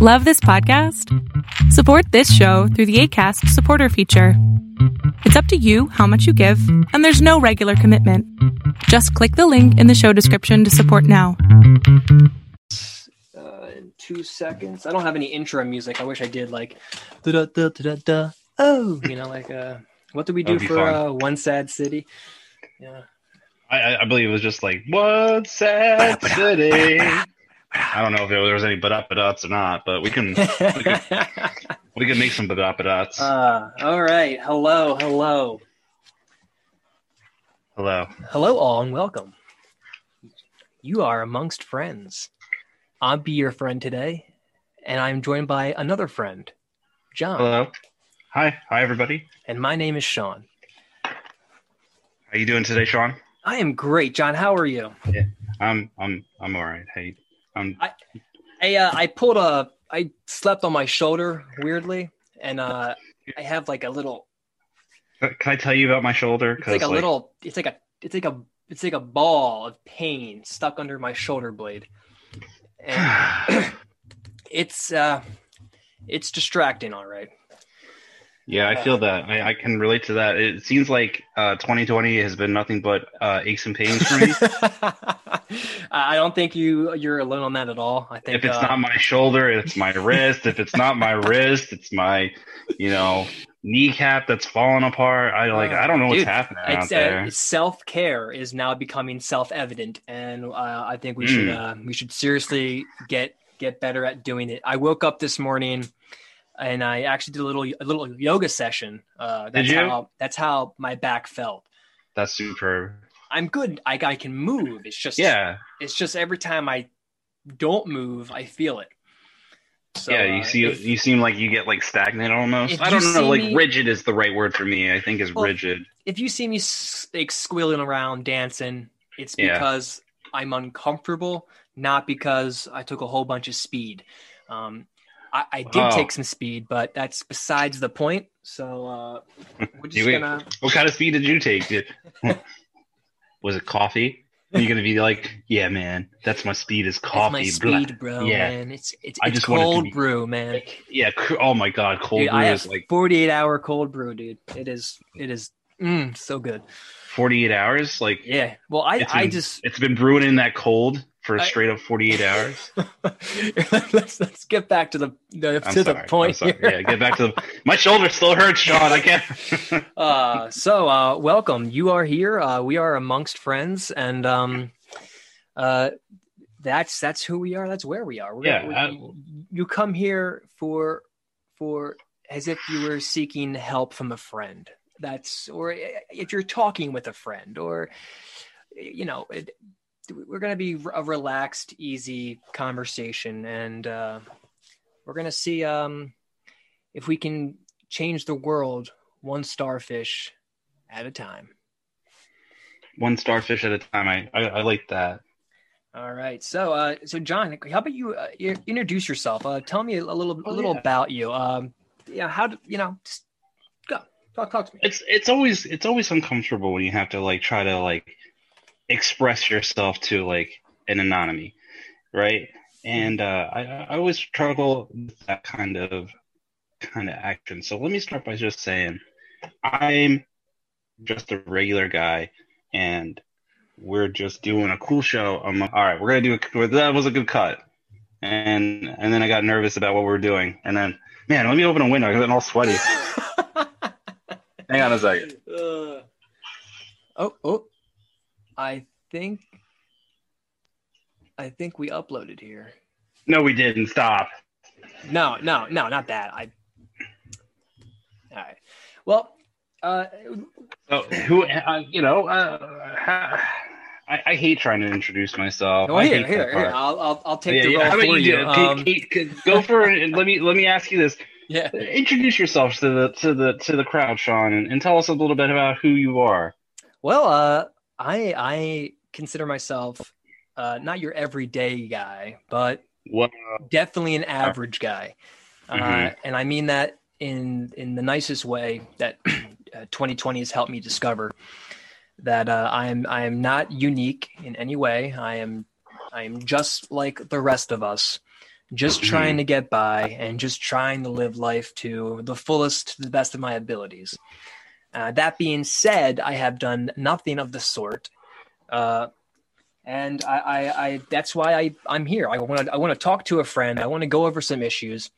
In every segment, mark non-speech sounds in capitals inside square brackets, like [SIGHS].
Love this podcast? Support this show through the ACAST supporter feature. It's up to you how much you give, and there's no regular commitment. Just click the link in the show description to support now. uh, in two seconds. I don't have any intro music. I wish I did like da da da da da. Oh, you know, like uh, what do we do for fun. uh, one sad city? Yeah. I, I- I believe it was just like one sad city. I don't know if there was any but up or not, but we can we can [LAUGHS] make some but up uh, all right. Hello, hello, Hello. hello, all, and welcome. You are amongst friends. I'll be your friend today, and I'm joined by another friend, John. Hello. Hi. Hi everybody. And my name is Sean. How you doing today, Sean? I am great, John. How are you? I'm I'm I'm all right. Hey. Um I uh, I pulled a I slept on my shoulder weirdly, and uh, I have like a little can I tell you about my shoulder? it's like a little it's like a it's like a it's like a ball of pain stuck under my shoulder blade, and [SIGHS] [CLEARS THROAT] it's uh it's distracting. All right. Yeah, I feel that. I, I can relate to that. It seems like uh, 2020 has been nothing but uh, aches and pains for me. [LAUGHS] I don't think you you're alone on that at all. I think if it's uh, not my shoulder, it's my wrist. If it's not my wrist, it's my, you know, kneecap that's falling apart. I like. I don't know what's happening out it's, there. uh, self care is now becoming self evident, and uh, I think we should Mm. uh, we should seriously get get better at doing it. I woke up this morning, and I actually did a little a little yoga session. Uh, that's you? how that's how my back felt. That's superb. I'm good. I, I can move. It's just Yeah, It's just every time I don't move, I feel it. So, yeah. You uh, see, if- you seem like you get like stagnant almost. I don't know. Like me- rigid is the right word for me. I think is Well, rigid. if you see me like squealing around dancing, it's Yeah. because I'm uncomfortable, not because I took a whole bunch of speed. Um, I, I did Oh. take some speed, but that's besides the point. So uh, we're just [LAUGHS] gonna. What kind of speed did you take? Did- [LAUGHS] was it coffee? Are you gonna be like, yeah, man, that's my speed is coffee. my speed, bro. Yeah. Man, it's it's, it's it cold be- brew, man. Yeah. Oh my god, cold Dude, brew I have is like 48 hour cold brew, dude. It is it is mm, so good. 48 hours. Like Yeah. Well, I It's I just it's been brewing in that cold for a straight up 48 hours. [LAUGHS] let's let's get back to the, the to sorry. the point here. Yeah, get back to the. My shoulder still hurts, Sean. I can't. [LAUGHS] uh, so uh, welcome. You are here. Uh, we are amongst friends, and um, uh, that's that's who we are. That's where we are. We're Yeah, we- I- you come here for for as if you were seeking help from a friend. That's or if you're talking with a friend, or you know, it, we're going to be a relaxed, easy conversation, and uh, we're going to see um, if we can change the world one starfish at a time. One starfish at a time. I, I, I like that. All right. So, uh, so John, how about you uh, introduce yourself? Uh, tell me a little, a Oh, little yeah. about you. Um, yeah, how do you know? Just go talk, talk to me. It's it's always it's always uncomfortable when you have to like try to like express yourself to like an anonymity, right? And uh, I I always struggle with that kind of kind of action. So let me start by just saying I'm just a regular guy, and we're just doing a cool show. I'm all right. We're gonna do a, that was a good cut, and and then I got nervous about what we were doing, and then man, let me open a window. I got all sweaty. [LAUGHS] Hang on a second. Uh, oh, oh, I think, I think we uploaded here. No, we didn't. Stop. No, no, no, not that. I. All right. Well, uh, Oh, who? Uh, you know, uh, ha- I, I hate trying to introduce myself. Oh, here, here, here. I'll, I'll, I'll take Yeah, the yeah, role How about for you you. Um, go [LAUGHS] for it. let me let me ask you this. yeah. Introduce yourself to the to the to the crowd, Sean, and, and tell us a little bit about who you are. Well, uh, I I consider myself uh, not your everyday guy, but What? definitely an average guy, uh, Mhm. and I mean that in in the nicest way that [CLEARS THROAT] uh, 2020 has helped me discover that uh, I am I am not unique in any way. I am I am just like the rest of us, just Mhm. trying to get by and just trying to live life to the fullest, to the best of my abilities. Uh, that being said, I have done nothing of the sort. Uh, and I, I, I, that's why I, I'm here. I want to, I want to talk to a friend. I want to go over some issues,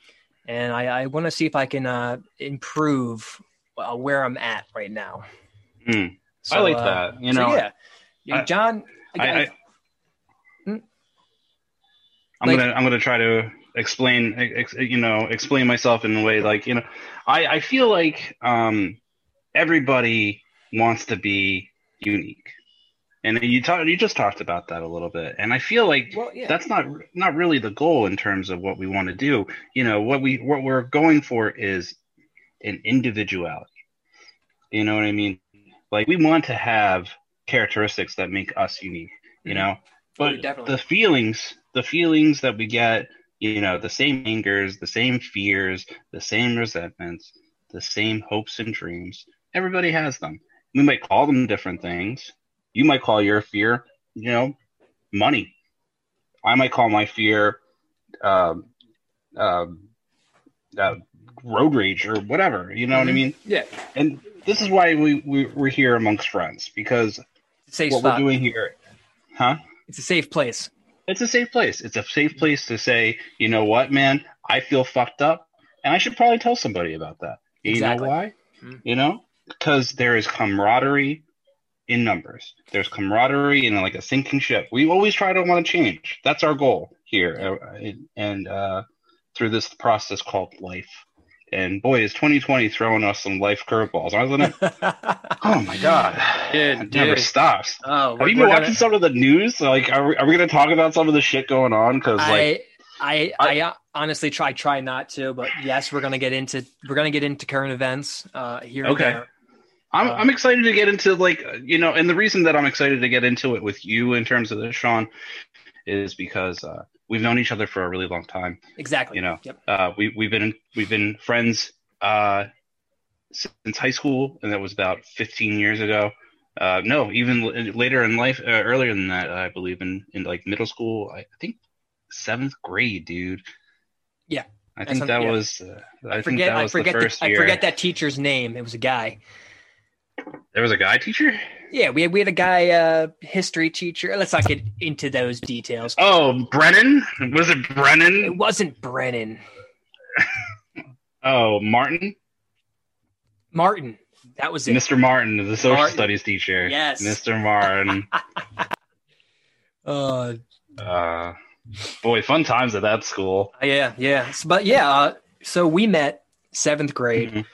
and I, I want to see if I can uh, improve uh, where I'm at right now. Hmm. So, I like uh, that. You so know, yeah, Yeah, I- John. I, I, Hmm? I'm Like- gonna I'm gonna try to explain ex, you know explain myself in a way like you know I I feel like um everybody wants to be unique, and you talk you just talked about that a little bit, and I feel like well, yeah, that's not not really the goal in terms of what we want to do. You know what we what we're going for is an individuality. You know what I mean? Like we want to have characteristics that make us unique. You Mhm. know, Oh, but definitely. the feelings, the feelings that we get, you know, the same angers, the same fears, the same resentments, the same hopes and dreams. Everybody has them. We might call them different things. You might call your fear, you know, money. I might call my fear um, um, uh, road rage or whatever. You know what I Mhm. mean? yeah, And this is why we, we we're here amongst friends because safe what spot. we're doing here, huh? It's a safe place. It's a safe place. It's a safe place to say, you know what, man, I feel fucked up, and I should probably tell somebody about that. You Exactly. know why? Mhm. You know, because there is camaraderie in numbers. There's camaraderie in like a sinking ship. We always try to want to change. That's our goal here, uh, and uh, through this process called life. And boy, is 2020 throwing us some life curveballs, isn't it? [LAUGHS] Oh my god, Dude, it never dude. stops. oh, Have you been watching some of the news? Like, are we, are we going to talk about some of the shit going on? Because like, I, I, I, uh, honestly try try not to, but yes, we're gonna get into we're gonna get into current events uh, here. and Okay. I'm uh, I'm excited to get into like you know, and the reason that I'm excited to get into it with you in terms of this, Sean, is because uh, we've known each other for a really long time. Exactly. You know. Yep. Uh, we we've been we've been friends uh, since high school, and that was about 15 years ago. Uh, no, even l- later in life, uh, earlier than that, I believe in in like middle school. I think seventh grade, dude. Yeah. I think that yeah. was. Uh, I, think Forget that I forget the I forget that teacher's name. It was a guy. There was a guy teacher. Yeah, we had, we had a guy, uh, history teacher. Let's not get into those details. Oh, Brennan? Was it Brennan? It wasn't Brennan. [LAUGHS] Oh, Martin? Martin. That was it. Mr. Martin, the social Martin. studies teacher. Yes. Mr. Martin. [LAUGHS] Uh, uh, boy, fun times at that school. yeah, yeah. But yeah, uh, so we met seventh grade. Mhm.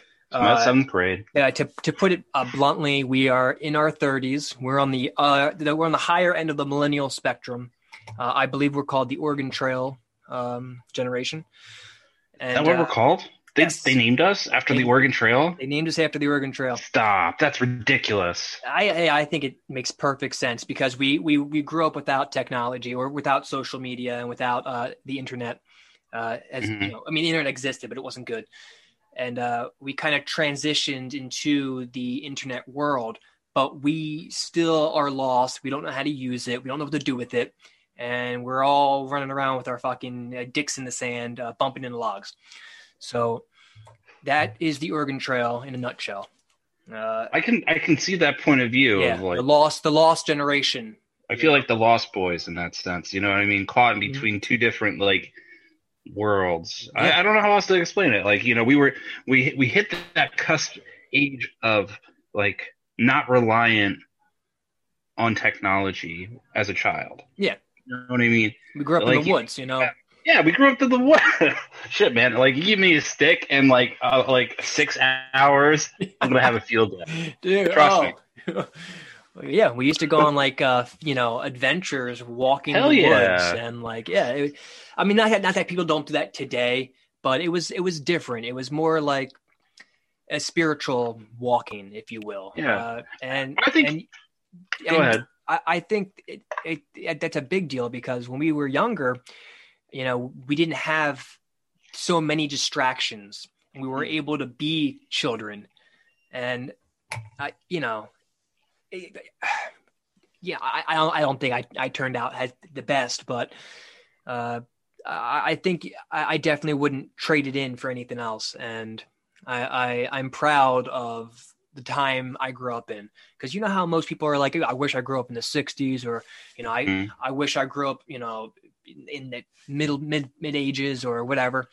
Uh, seventh grade. Yeah, to to put it uh, bluntly, we are in our 30s. We're on the uh, we're on the higher end of the millennial spectrum. Uh, I believe we're called the Oregon Trail um, generation. Is that what uh, we're called? They, yes. they named us after They- the Oregon Trail? they named us after the Oregon Trail. Stop. That's ridiculous. I I think it makes perfect sense because we we we grew up without technology or without social media and without uh, the internet. Uh, as Mhm. you know, I mean, the internet existed, but it wasn't good, and uh, we kind of transitioned into the internet world. But we still are lost. We don't know how to use it. We don't know what to do with it, and we're all running around with our fucking uh, dicks in the sand, uh, bumping into logs. So that is the Oregon Trail in a nutshell. Uh, I can I can see that point of view yeah, of like the lost, the lost generation. I feel yeah. like the Lost Boys in that sense. You know what I mean? Caught in Mhm. between two different like worlds. Yeah. I, I don't know how else to explain it. Like you know, we were we we hit that cusp age of like not reliant on technology as a child. Yeah. You know what I mean? We grew up in the woods, you know. Yeah. Yeah, we grew up in the woods. [LAUGHS] Shit, man! Like, you give me a stick and like uh, like six hours, I'm gonna have a field day. [LAUGHS] Dude, Trust oh. [LAUGHS] yeah, we used to go on like uh, you know, adventures, walking Hell the yeah. woods, and like, yeah. It, I mean, not that, not that people don't do that today, but it was it was different. It was more like a spiritual walking, if you will. Yeah. Uh, and I think- and, Go and ahead. I, I think it, it, it, that's a big deal because when we were younger, you know, we didn't have so many distractions. and We were able to be children, and I, you know, it, yeah, I, I don't, I don't think I, I turned out as the best, but uh, I, I think I, I definitely wouldn't trade it in for anything else. And I, I I'm proud of the time I grew up in because you know how most people are like, I wish I grew up in the '60s, or you know, I Mhm. I wish I grew up, you know, in, in the middle mid mid ages or whatever.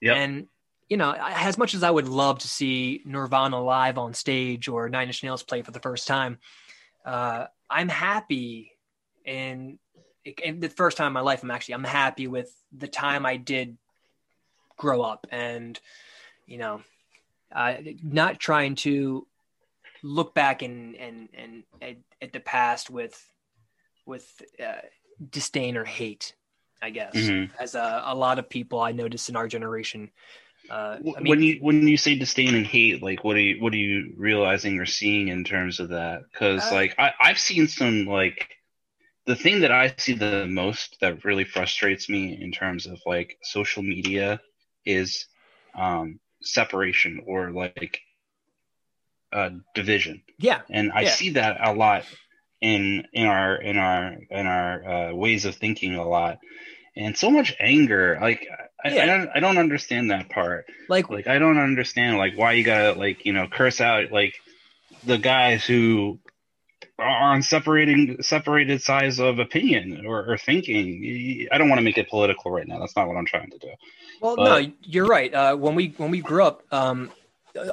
Yep. And you know, as much as I would love to see Nirvana live on stage or Nine Inch Nails play for the first time, uh, I'm happy in, in the first time in my life. I'm actually I'm happy with the time I did grow up, and you know, uh, not trying to look back and and and at, at the past with with uh, disdain or hate. I guess Mhm. as a, a lot of people I notice in our generation. Uh, I mean, when you when you say disdain and hate, like what are you what are you realizing or seeing in terms of that? Because Uh, like I, I've seen some like the thing that I see the most that really frustrates me in terms of like social media is um, separation or like uh, division, yeah, and I Yeah. see that a lot in in our in our in our uh, ways of thinking a lot, and so much anger. Like I, Yeah. I don't I don't understand that part like, like I don't understand like why you gotta like you know curse out like the guys who are on separating separated sides of opinion or, or thinking. I don't want to make it political right now. That's not what I'm trying to do. well, but- no, you're right. Uh, when we when we grew up, um,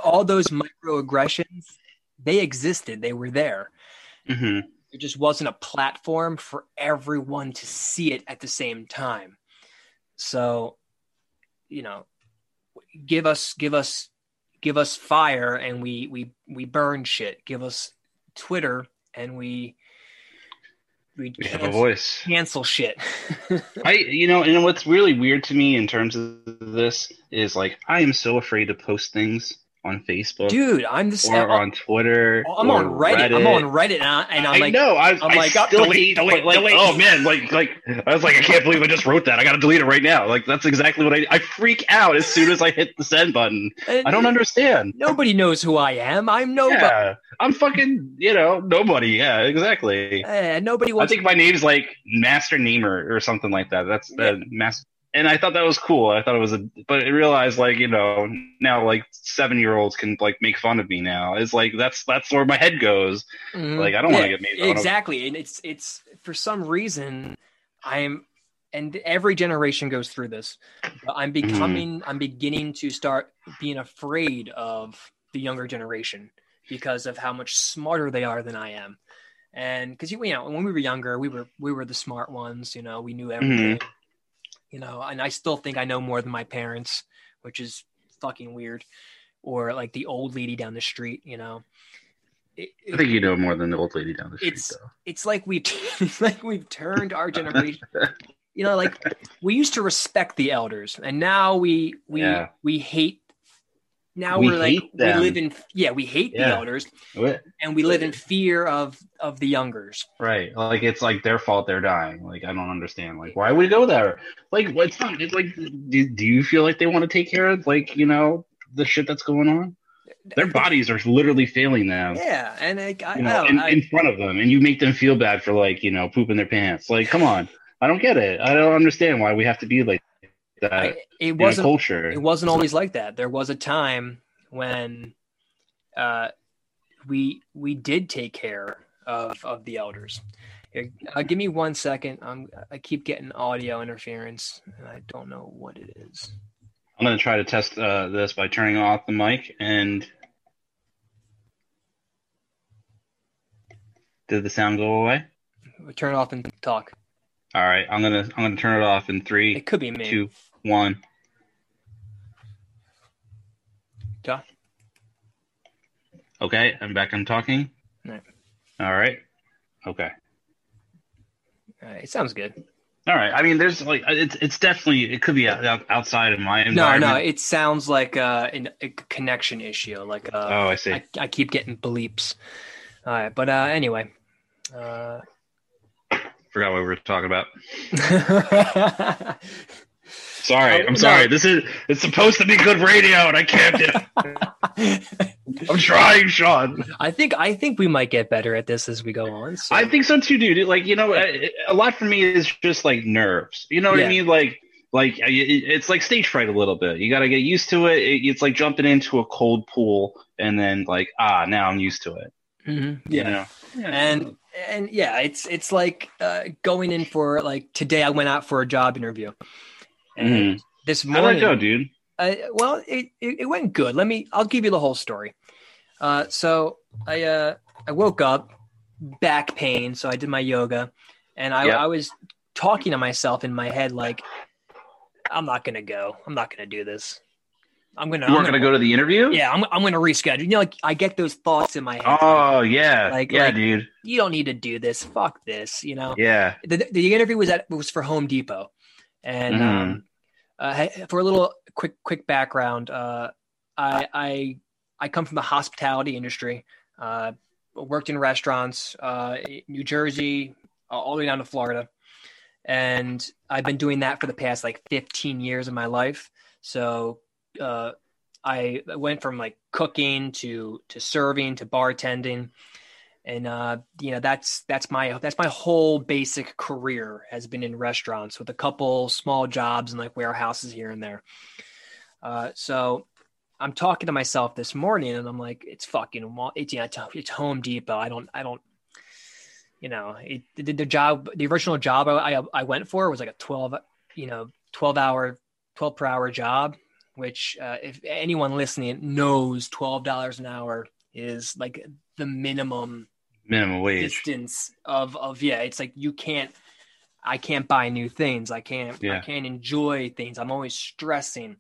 all those microaggressions they existed. They were there. hmm There just wasn't a platform for everyone to see it at the same time. So, you know, give us give us give us fire and we we we burn shit. Give us Twitter and we we We have a voice. cancel shit. [LAUGHS] I you know, and what's really weird to me in terms of this is like I am so afraid to post things on Facebook Dude, I'm the or on Twitter. I'm on or Reddit. I'm on Reddit and, I, and I'm I like, know. I, I'm I like, oh, delete, delete, like, delete. oh man, like, like I was like, I can't believe I just wrote that. I got to delete it right now. Like that's exactly what I. I freak out as soon as I hit the send button. I don't understand. Nobody knows who I am. I'm nobody. Yeah, I'm fucking, you know, nobody. Yeah, exactly. Eh, nobody I think my name's like Master Namer or something like that. That's the master. And I thought that was cool. I thought it was a, but I realized like you know now like seven year olds can like make fun of me now. It's like that's that's where my head goes. Mhm. Like I don't want to get made fun of. exactly and it's it's for some reason i'm and every generation goes through this but i'm Mm-hmm. becoming i'm beginning to start being afraid of the younger generation because of how much smarter they are than i am and because you know when we were younger we were we were the smart ones you know we knew everything you know and i still think i know more than my parents which is fucking weird or like the old lady down the street you know It- I think you know more than the old lady down the street, It's- though. it's like we [LAUGHS] it's like we've turned our generation [LAUGHS] you know like we used to respect the elders and now we we Yeah. we hate now We are like them. we live in yeah we hate the Yeah. elders What? and we live in fear of of the youngers Right. Like it's like their fault they're dying. Like I don't understand. Like why would we go there? Like it's not. It's like do, do you feel like they want to take care of like you know the shit that's going on? Their bodies are literally failing them. yeah and like, I, You know, don't in, I, in front of them, and you make them feel bad for like you know pooping their pants. Like, come on, I don't get it. I don't understand why we have to be like that I- it wasn't culture. it wasn't always like that there was a time when uh we we did take care of of the elders uh, give me one second i'm i keep getting audio interference and i don't know what it is I'm gonna try to test uh, this by turning off the mic. And did the sound go away? turn it off and talk All right, I'm gonna I'm gonna turn it off in three, it could be me two, one. Yeah. Okay, I'm back. I'm talking. Right. All right. Okay. Uh, it sounds good All right. I mean, there's like it's it's definitely it could be out, out- outside of my no environment. no it sounds like uh an, a connection issue like uh oh, I see. I, I keep getting bleeps all right but uh anyway uh Forgot what we were talking about. [LAUGHS] Sorry, Oh, I'm no. sorry. This is it's supposed to be good radio, and I can't do. it. [LAUGHS] I'm trying, Sean. I think I think we might get better at this as we go on. So. I think so too, dude. Like you know, a, a lot for me is just like nerves. You know what Yeah. I mean? Like like it's like stage fright a little bit. You got to get used to it. it. It's like jumping into a cold pool and then like ah now I'm used to it. Mhm. you Yeah. know? and and yeah it's it's like uh, going in for like today i went out for a job interview and this how'd that morning go, dude? uh, well it, it it went good. Let me i'll give you the whole story. Uh so i uh i woke up back pain so i did my yoga and i Yep. i was talking to myself in my head like i'm not gonna go. I'm not gonna do this. I'm gonna You weren't gonna go to the interview? yeah i'm, I'm gonna reschedule. You know like i get those thoughts in my head. Like, Oh yeah, Like- yeah, like- dude. you don't need to do this. Fuck this you know? Yeah. the, the interview was at was for Home Depot, and Mhm. um, uh, for a little quick quick background, uh, I I I come from the hospitality industry. Uh, worked in restaurants, uh, New Jersey, uh, all the way down to Florida, and I've been doing that for the past like 15 years of my life. So uh, I went from like cooking to to serving to bartending and uh, you know that's that's my that's my whole basic career has been in restaurants with a couple small jobs and like warehouses here and there. Uh, so I'm talking to myself this morning, and I'm like, it's fucking it's yeah, it's, Home Depot. I don't I don't you know it, the, the job the original job I, I I went for was like a 12 you know 12 hour 12 per hour job, which uh, if anyone listening knows twelve dollars an hour is like the minimum Minimum wage. distance of of yeah it's like you can't i can't buy new things i can't i can't enjoy things i'm always stressing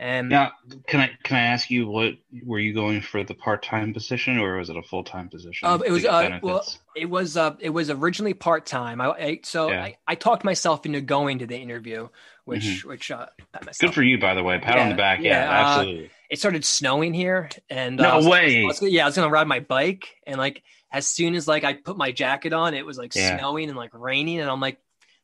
and Now, can I can I ask you what were you going for the part time position or was it a full time position? Uh, it was, uh, well, it was uh it was originally part-time i, I so Yeah. I, I talked myself into going to the interview which which uh Mm-hmm. good for you, by the way. Pat on the back. Yeah, yeah, uh, absolutely. it started snowing here and No uh, I was- way. I was yeah i was gonna ride my bike and like as soon as like i put my jacket on it was like Yeah. snowing and like raining and i'm like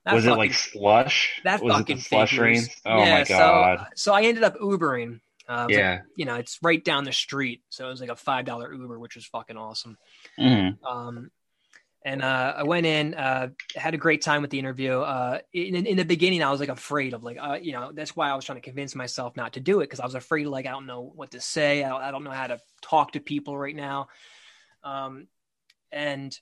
that was it like slush? That was fucking slush rain? Oh yeah, my god. So, so I ended up Ubering. Uh, was like, yeah. you know, it's right down the street, so it was like a five dollar Uber, which was fucking awesome. Mhm. Um, and uh, I went in, uh, had a great time with the interview. Uh, in, in the beginning, I was like afraid of like, uh, you know, that's why I was trying to convince myself not to do it because I was afraid like I don't know what to say, I don't, I don't know how to talk to people right now. Um, and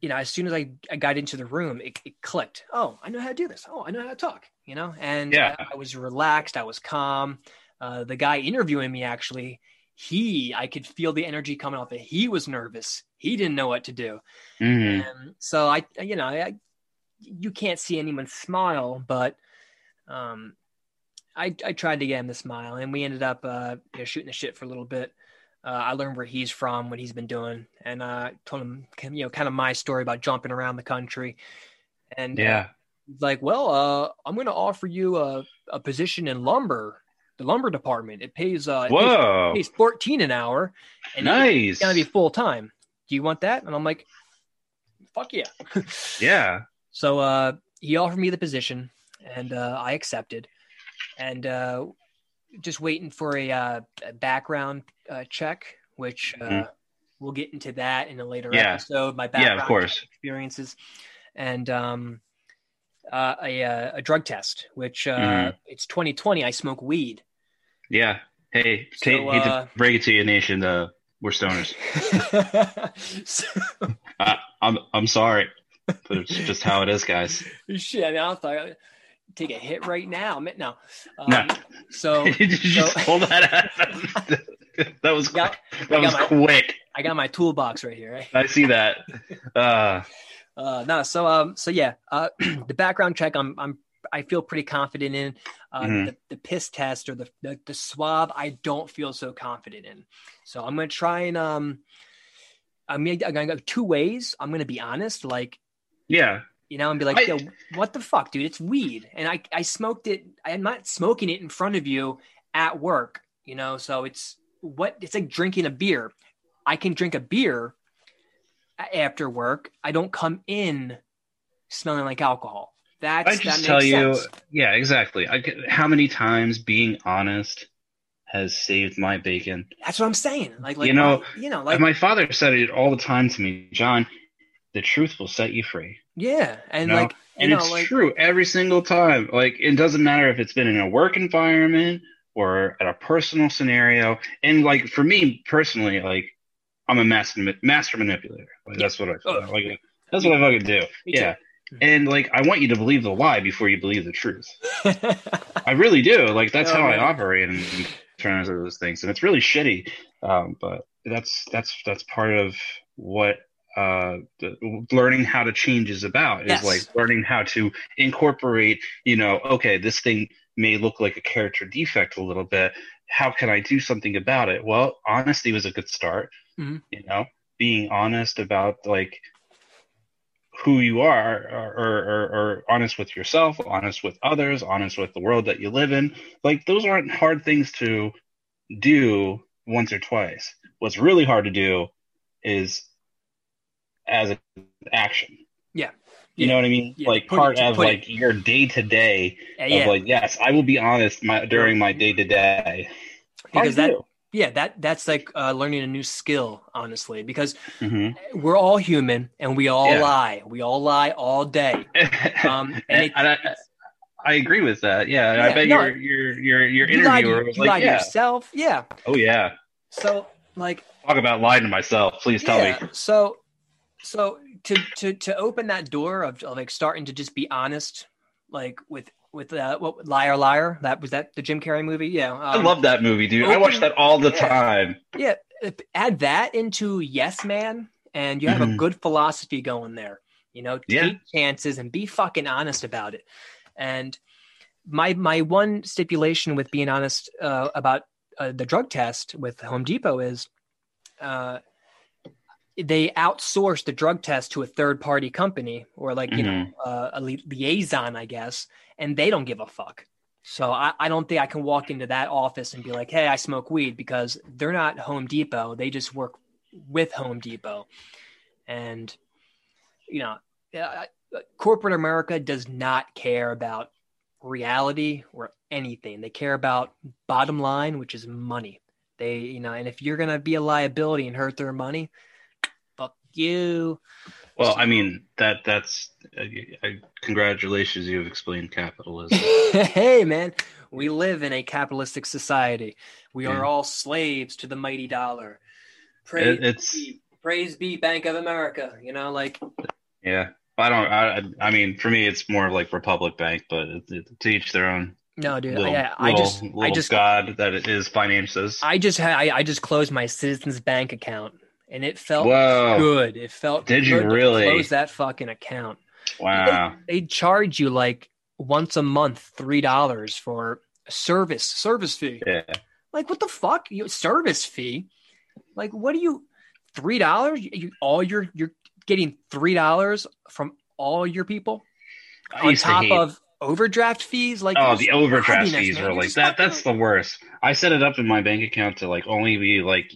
you know, as soon as I, I got into the room, it, it clicked. Oh, I know how to do this. Oh, I know how to talk. You know, and Yeah. I, I was relaxed. I was calm. Uh, the guy interviewing me actually, he, I could feel the energy coming off. That he was nervous. He didn't know what to do. Mhm. And so I, you know, I, you can't see anyone smile, but um, I, I tried to get him to smile, and we ended up uh, you know, shooting the shit for a little bit. Uh, I learned where he's from, what he's been doing, and uh, told him, you know, kind of my story about jumping around the country. And uh, Yeah. like, well, uh, I'm going to offer you a, a position in lumber, the lumber department. It pays, uh, it Whoa. it pays 14 an hour, and Nice. it's going to be full time. Do you want that? And I'm like, fuck yeah. [LAUGHS] yeah. So uh, he offered me the position, and uh, I accepted. And uh, just waiting for a, uh, a background uh, check, which uh, Mhm. we'll get into that in a later Yeah. episode. My Yeah, background of course. experiences, and um, uh, a, uh, a drug test, which uh, Mhm. it's 2020. I smoke weed. Yeah. Hey, So, ta- hate to break it to you, nation. Uh, we're stoners. [LAUGHS] so, Uh, I'm I'm sorry, but it's just how it is, guys. [LAUGHS] shit, I mean, I thought I'd take a hit right now. No. Um, No. So [LAUGHS] Did you so- pull that out? [LAUGHS] that was Got- that was my- quick. I got my toolbox right here. Right? I see that. Uh, [LAUGHS] Uh, no, so um, so yeah, uh, [CLEARS THROAT] the background check, I'm I'm I feel pretty confident in. Uh, Mhm. the, the piss test or the, the the swab, I don't feel so confident in. So I'm gonna try and um, I'm gonna, I'm gonna go two ways. I'm gonna be honest, like yeah. You know, and be like, I- yo, what the fuck, dude? It's weed, and I I smoked it. I'm not smoking it in front of you at work, you know. So it's what it's like drinking a beer. I can drink a beer after work. I don't come in smelling like alcohol. That's I that just makes tell you, sense. yeah, exactly. I how many times being honest has saved my bacon? That's what I'm saying. Like, like You know, my- you know, like, my father said it all the time to me, John. The truth will set you free. Yeah, and you know? like, and know, it's like- true every single time. Like it doesn't matter if it's been in a work environment or at a personal scenario. And like for me personally, like I'm a master master manipulator. Like that's what I Oh. like. That's what I fucking do. Yeah. And like I want you to believe the lie before you believe the truth. [LAUGHS] I really do. Like that's Oh, how I operate in, in terms of those things, and it's really shitty. Um, but that's that's that's part of what uh, the, learning how to change is about. Is Yes. like learning how to incorporate. You know, okay, this thing may look like a character defect a little bit. How can I do something about it? Well, honesty was a good start. Mhm. You know, being honest about like who you are or, or, or honest with yourself honest with others honest with the world that you live in like those aren't hard things to do once or twice what's really hard to do is as an action. Yeah. you know what i mean? Yeah, like put it- part to of put it- like your day to day of like yes i will be honest my, during my day to day because that yeah that that's like uh, learning a new skill honestly because hmm we're all human and we all Yeah. lie. We all lie all day. Um, [LAUGHS] and and I, I agree with that. Yeah, Yeah, I bet no, your your your your you interviewer to, was you like, "Yeah, yourself. Yeah. Oh yeah." so like Talk about lying to myself. Please tell me. so so to to to open that door of, of like starting to just be honest like with with uh what liar liar that was that the jim carrey movie yeah I um, love that movie, dude. I watch that all the yeah. time. Yeah, add that into Yes Man, and you have a Mhm. good philosophy going there. You know, Yeah. take chances and be fucking honest about it. And my my one stipulation with being honest uh, about uh, the drug test with Home Depot is uh, they outsource the drug test to a third party company or like you know uh, a li- liaison, I guess, and they don't give a fuck. So I, I don't think I can walk into that office and be like, "Hey, I smoke weed," because they're not Home Depot. They just work with Home Depot, and you know, uh, corporate America does not care about reality or anything. They care about bottom line, which is money. They, you know, and if you're gonna be a liability and hurt their money, you. Well, I mean that that's uh, I, congratulations. You have explained capitalism. [LAUGHS] hey, man, we live in a capitalistic society. We Yeah. are all slaves to the mighty dollar. Praise, It- it's be, praise be Bank of America. You know, like yeah. I don't. I I mean, for me, it's more of like Republic Bank, but it, it, to each their own. no, dude. Little, yeah, I little- just, little I just, god that it is finances. I just I, I just closed my Citizens Bank account, and it felt Whoa! good. It felt Did you to really? close that fucking account? Wow. They charge you like once a month three dollars for service service fee. Yeah. Like what the fuck? You service fee? Like what do you? Three dollars? You, you all you're you're getting three dollars from all your people on top of overdraft fees. Like Oh, the overdraft fees man. are like that. That's the worst. I set it up in my bank account to like only be like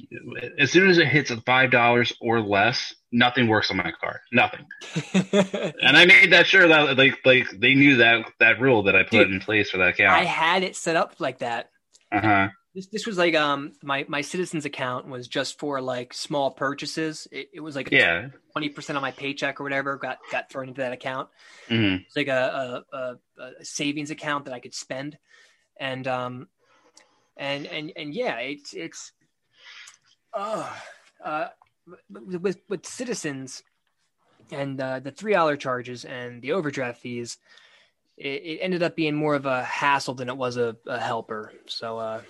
as soon as it hits five dollars or less, nothing works on my card. Nothing. [LAUGHS] And I made that sure that like like they knew that that rule that I put Dude, in place for that account I had it set up like that. Uh huh. This this was like um my my citizens account was just for like small purchases. It, it was like Yeah. twenty percent of my paycheck or whatever got got thrown into that account. hmm It's like a, a, a, a savings account that I could spend, and um, and and and yeah, it's it's, uh, uh, with with, with citizens, and uh, the three dollar charges and the overdraft fees, it, it ended up being more of a hassle than it was a, a helper. So uh,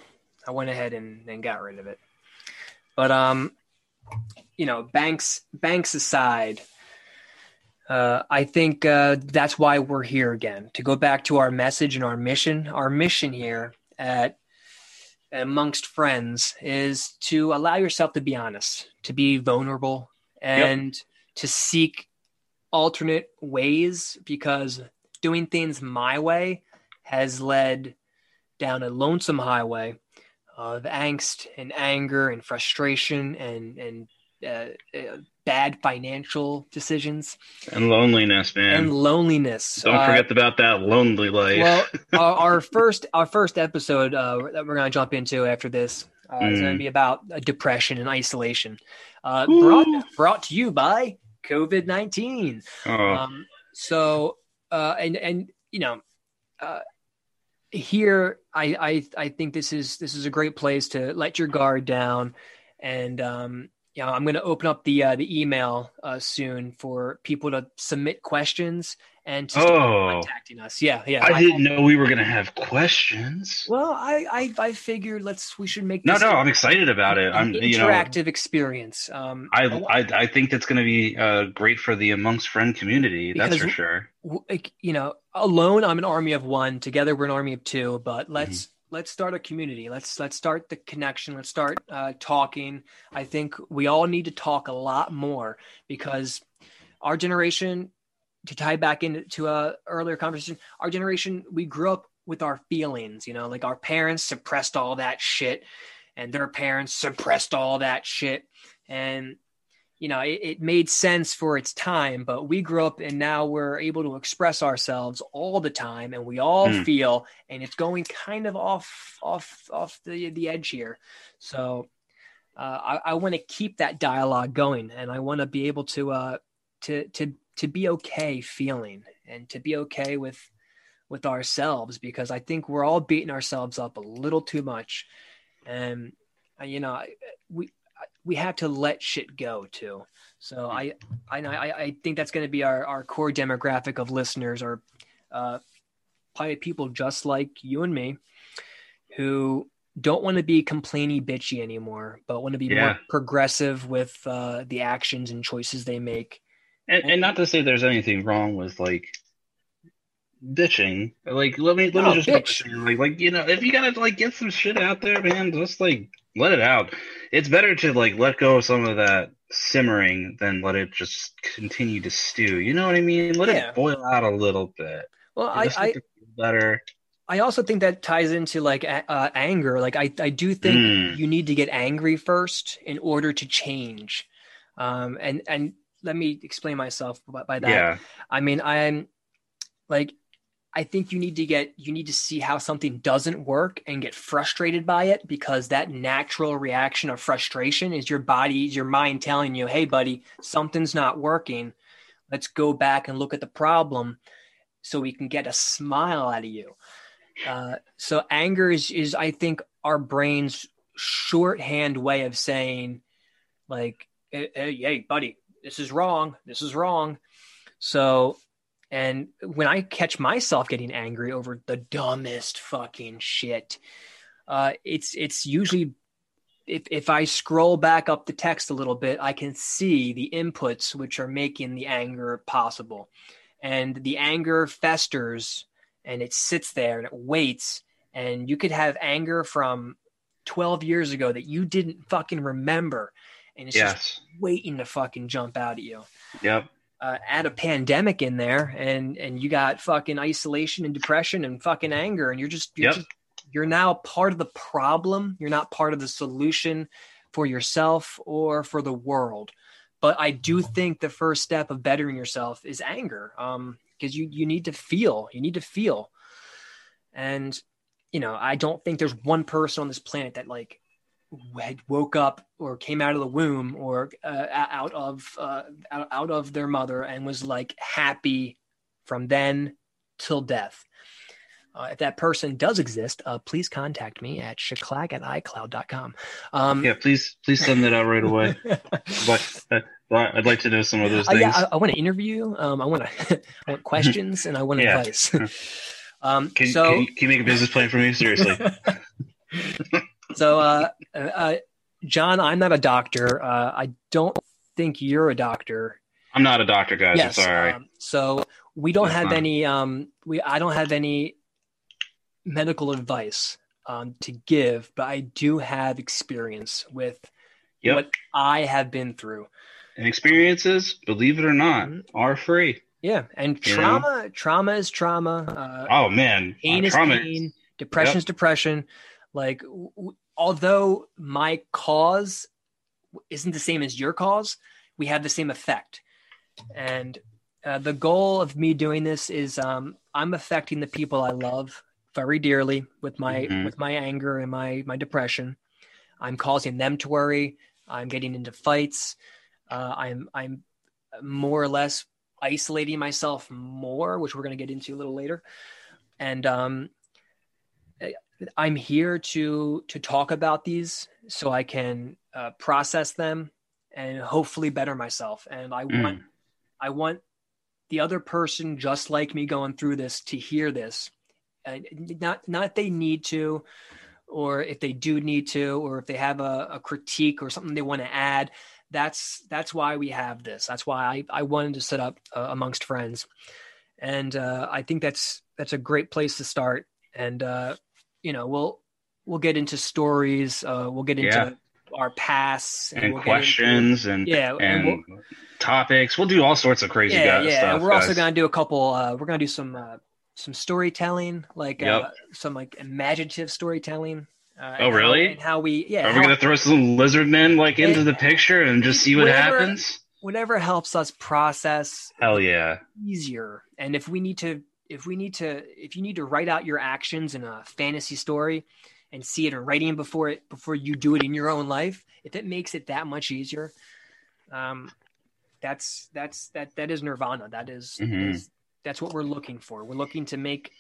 I went ahead and, and got rid of it. But um, you know, banks banks aside. Uh, I think uh, that's why we're here again to go back to our message and our mission. Our mission here at amongst friends is to allow yourself to be honest, to be vulnerable, and to seek alternate ways because doing things my way has led down a lonesome highway of angst and anger and frustration and and uh, uh, bad financial decisions And loneliness, man. and loneliness. Don't Uh, forget about that lonely life. well, [LAUGHS] our, our first our first episode uh, that we're going to jump into after this uh, is going Mm. to be about uh, depression and isolation. Uh, brought brought to you by COVID nineteen. oh, Um, so uh, and and you know, uh, here I, I I think this is this is a great place to let your guard down, and um, you know, I'm going to open up the uh, the email uh, soon for people to submit questions and to start Oh. contacting us. Yeah, yeah. I didn't know we were gonna have questions. Well, I, I I figured let's we should make No, this no, I'm excited about it. I'm, you know, interactive experience. Um, I, I, I think that's going to be uh, great for the amongst friend community. That's for sure. Like, you know, alone I'm an army of one. Together we're an army of two. But Mm-hmm. let's let's start a community. Let's let's start the connection. Let's start uh, talking. I think we all need to talk a lot more because our generation, to tie back into a earlier conversation, our generation we grew up with our feelings. You know, like our parents suppressed all that shit, and their parents suppressed all that shit, and you know, it, it made sense for its time, but we grew up and now we're able to express ourselves all the time and we all Hmm. feel and it's going kind of off off off the the edge here. So uh, I, I want to keep that dialogue going and I want to be able to uh to to to be okay feeling and to be okay with with ourselves because I think we're all beating ourselves up a little too much. And uh, you know, we we have to let shit go too. So I I I, I think that's going to be our, our core demographic of listeners are uh, probably people just like you and me who don't want to be complainy bitchy anymore, but want to be Yeah. more progressive with uh, the actions and choices they make. And, and not to say there's anything wrong with like bitching. Like let me let No, me just bitch. like like you know if you gotta like get some shit out there, man, just like let it out. It's better to like let go of some of that simmering than let it just continue to stew. You know what I mean? Let Yeah. it boil out a little bit. Well, I, I make it feel better. I also think that ties into like uh, anger. Like I, I do think Mm. you need to get angry first in order to change. Um, and and let me explain myself by, by that. Yeah. I mean, I'm like, I think you need to get, you need to see how something doesn't work and get frustrated by it because that natural reaction of frustration is your body, your mind telling you, hey, buddy, something's not working. Let's go back and look at the problem so we can get a smile out of you. Uh, so anger is, is, I think, our brain's shorthand way of saying, like, hey, hey, hey, buddy, this is wrong. This is wrong. So, and when I catch myself getting angry over the dumbest fucking shit, uh, it's it's usually if if I scroll back up the text a little bit, I can see the inputs which are making the anger possible, and the anger festers and it sits there and it waits, and you could have anger from 12 years ago that you didn't fucking remember, and it's just waiting to fucking jump out at you. Yep. Uh, add a pandemic in there and and you got fucking isolation and depression and fucking anger and you're just you're Yep. just you're now part of the problem. You're not part of the solution for yourself or for the world. But i do think the first step of bettering yourself is anger um because you you need to feel you need to feel. And you know i don't think there's one person on this planet that like had woke up or came out of the womb or uh, out of uh, out, of their mother and was like happy from then till death. Uh, if that person does exist, uh, please contact me at shaklag at icloud.com. Um, Yeah. Please please send that out right away. [LAUGHS] but uh, but I'd like to know some of those Uh, things. yeah, I, I want to interview. Um, I want to [LAUGHS] I want questions and I want Yeah. advice. [LAUGHS] um, can, so can, you, can you make a business plan for me? Seriously. So uh, uh, John, I'm not a doctor. Uh, I don't think you're a doctor. I'm not a doctor, guys. yes. I'm sorry. Um, so we don't That's have any. Um, we I don't have any medical advice um, to give, but I do have experience with Yep. what I have been through. and experiences, believe it or not, Mhm. are free. Yeah, and trauma, trauma is trauma. Uh, Oh man, pain Uh, is trauma- pain. Depression is depression. Like, w- although my cause isn't the same as your cause, we have the same effect. And uh, the goal of me doing this is um, I'm affecting the people I love very dearly with my Mhm. with my anger and my my depression. I'm causing them to worry. I'm getting into fights. Uh, I'm I'm more or less isolating myself more, which we're going to get into a little later. And um, I'm here to to talk about these so I can uh, process them and hopefully better myself. And I Mm. want I want the other person just like me going through this to hear this. And not not if they need to, or if they do need to, or if they have a, a critique or something they want to add. That's that's why we have this. That's why I, I wanted to set up uh, amongst friends, and uh, I think that's that's a great place to start. And uh, you know, we'll we'll get into stories. Uh, we'll get into Yeah. our pasts and we'll get into- questions and yeah, and and we'll- topics. We'll do all sorts of crazy yeah, yeah. stuff. and we're also gonna do a couple. Uh, we're gonna do some uh, some storytelling, like uh, Yep. some like imaginative storytelling. Uh, Oh, and how- really? and how we yeah, Are we gonna throw some lizard men like into the picture and just see what happens? whatever helps us process Hell yeah! easier. And if we need to, if we need to, if you need to write out your actions in a fantasy story and see it in writing it before it before you do it in your own life, if it makes it that much easier, um, that's that's that that is nirvana. That is, Mhm. is that's what we're looking for. We're looking to make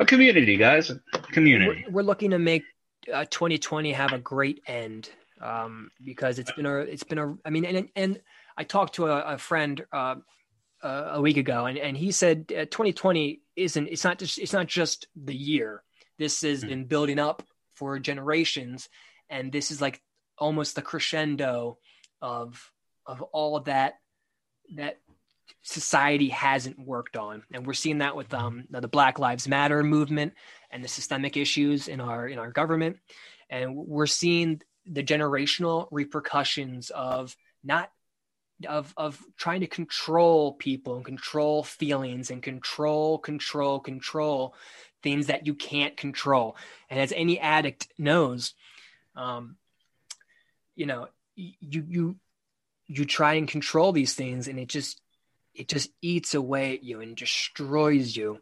A community, guys. A community. we're, we're looking to make uh, 2020 have a great end um, because it's been a it's been a I mean and and I talked to a, a friend uh, uh, a week ago and, and he said uh, 2020 isn't it's not just it's not just the year. This has Mhm. been building up for generations and this is like almost the crescendo of of all that that society hasn't worked on. And we're seeing that with um the black lives matter movement and the systemic issues in our in our government. And we're seeing the generational repercussions of not of of trying to control people and control feelings and control control control things that you can't control and as any addict knows um you know you you you try and control these things and it just it just eats away at you and destroys you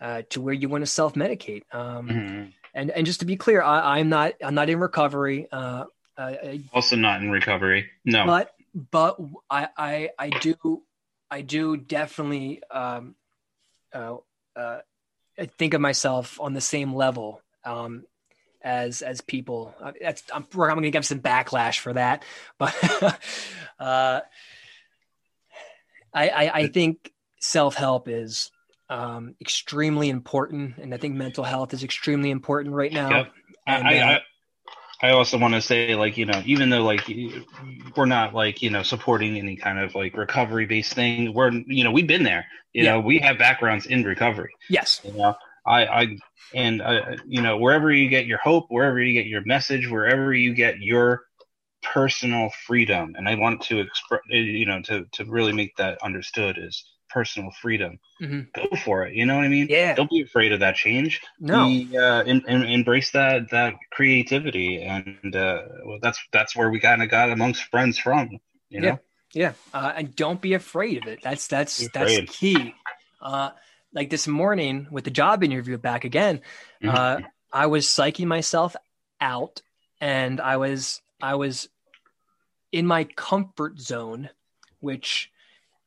uh, to where you want to self-medicate um, Mhm. and and just to be clear I, i'm not i'm not in recovery uh, I, Also not in recovery. No. but but I, I I do I do definitely um, uh, uh, think of myself on the same level um, as as people. Uh, That's I'm, I'm going to get some backlash for that, [LAUGHS] but uh, I, I I think self help is um, extremely important, and I think mental health is extremely important right now. Yep. And, I, uh, I also want to say, like, you know, even though, like, we're not, like, you know, supporting any kind of, like, recovery based thing, we're, you know, we've been there. You Yeah. know, we have backgrounds in recovery. Yes. You know, I, I, and, uh, you know, wherever you get your hope, wherever you get your message, wherever you get your personal freedom, and I want to express, you know, to, to really make that understood is personal freedom. Mhm. Go for it. You know what I mean? Yeah. Don't be afraid of that change No. we uh, in, in, embrace that that creativity, and uh, well, that's that's where we kind of got amongst friends from. You know, Yeah. Yeah, uh, and don't be afraid of it. That's that's that's key. Uh, like this morning with the job interview back again, Mhm. uh, I was psyching myself out, and I was I was in my comfort zone, which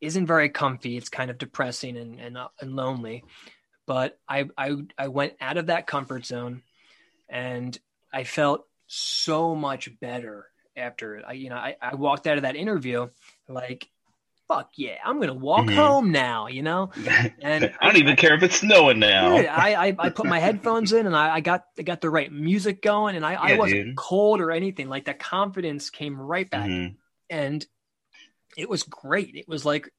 isn't very comfy. It's kind of depressing and and, uh, and lonely. But I, I I went out of that comfort zone, and I felt so much better after it. I you know I, I walked out of that interview like fuck yeah I'm gonna walk Mhm. home now you know [LAUGHS] and I don't even care if it's snowing now. yeah, I, I I put my headphones in and I, I got I got the right music going and I, I wasn't dude. cold or anything like that confidence came right back Mhm. and it was great it was like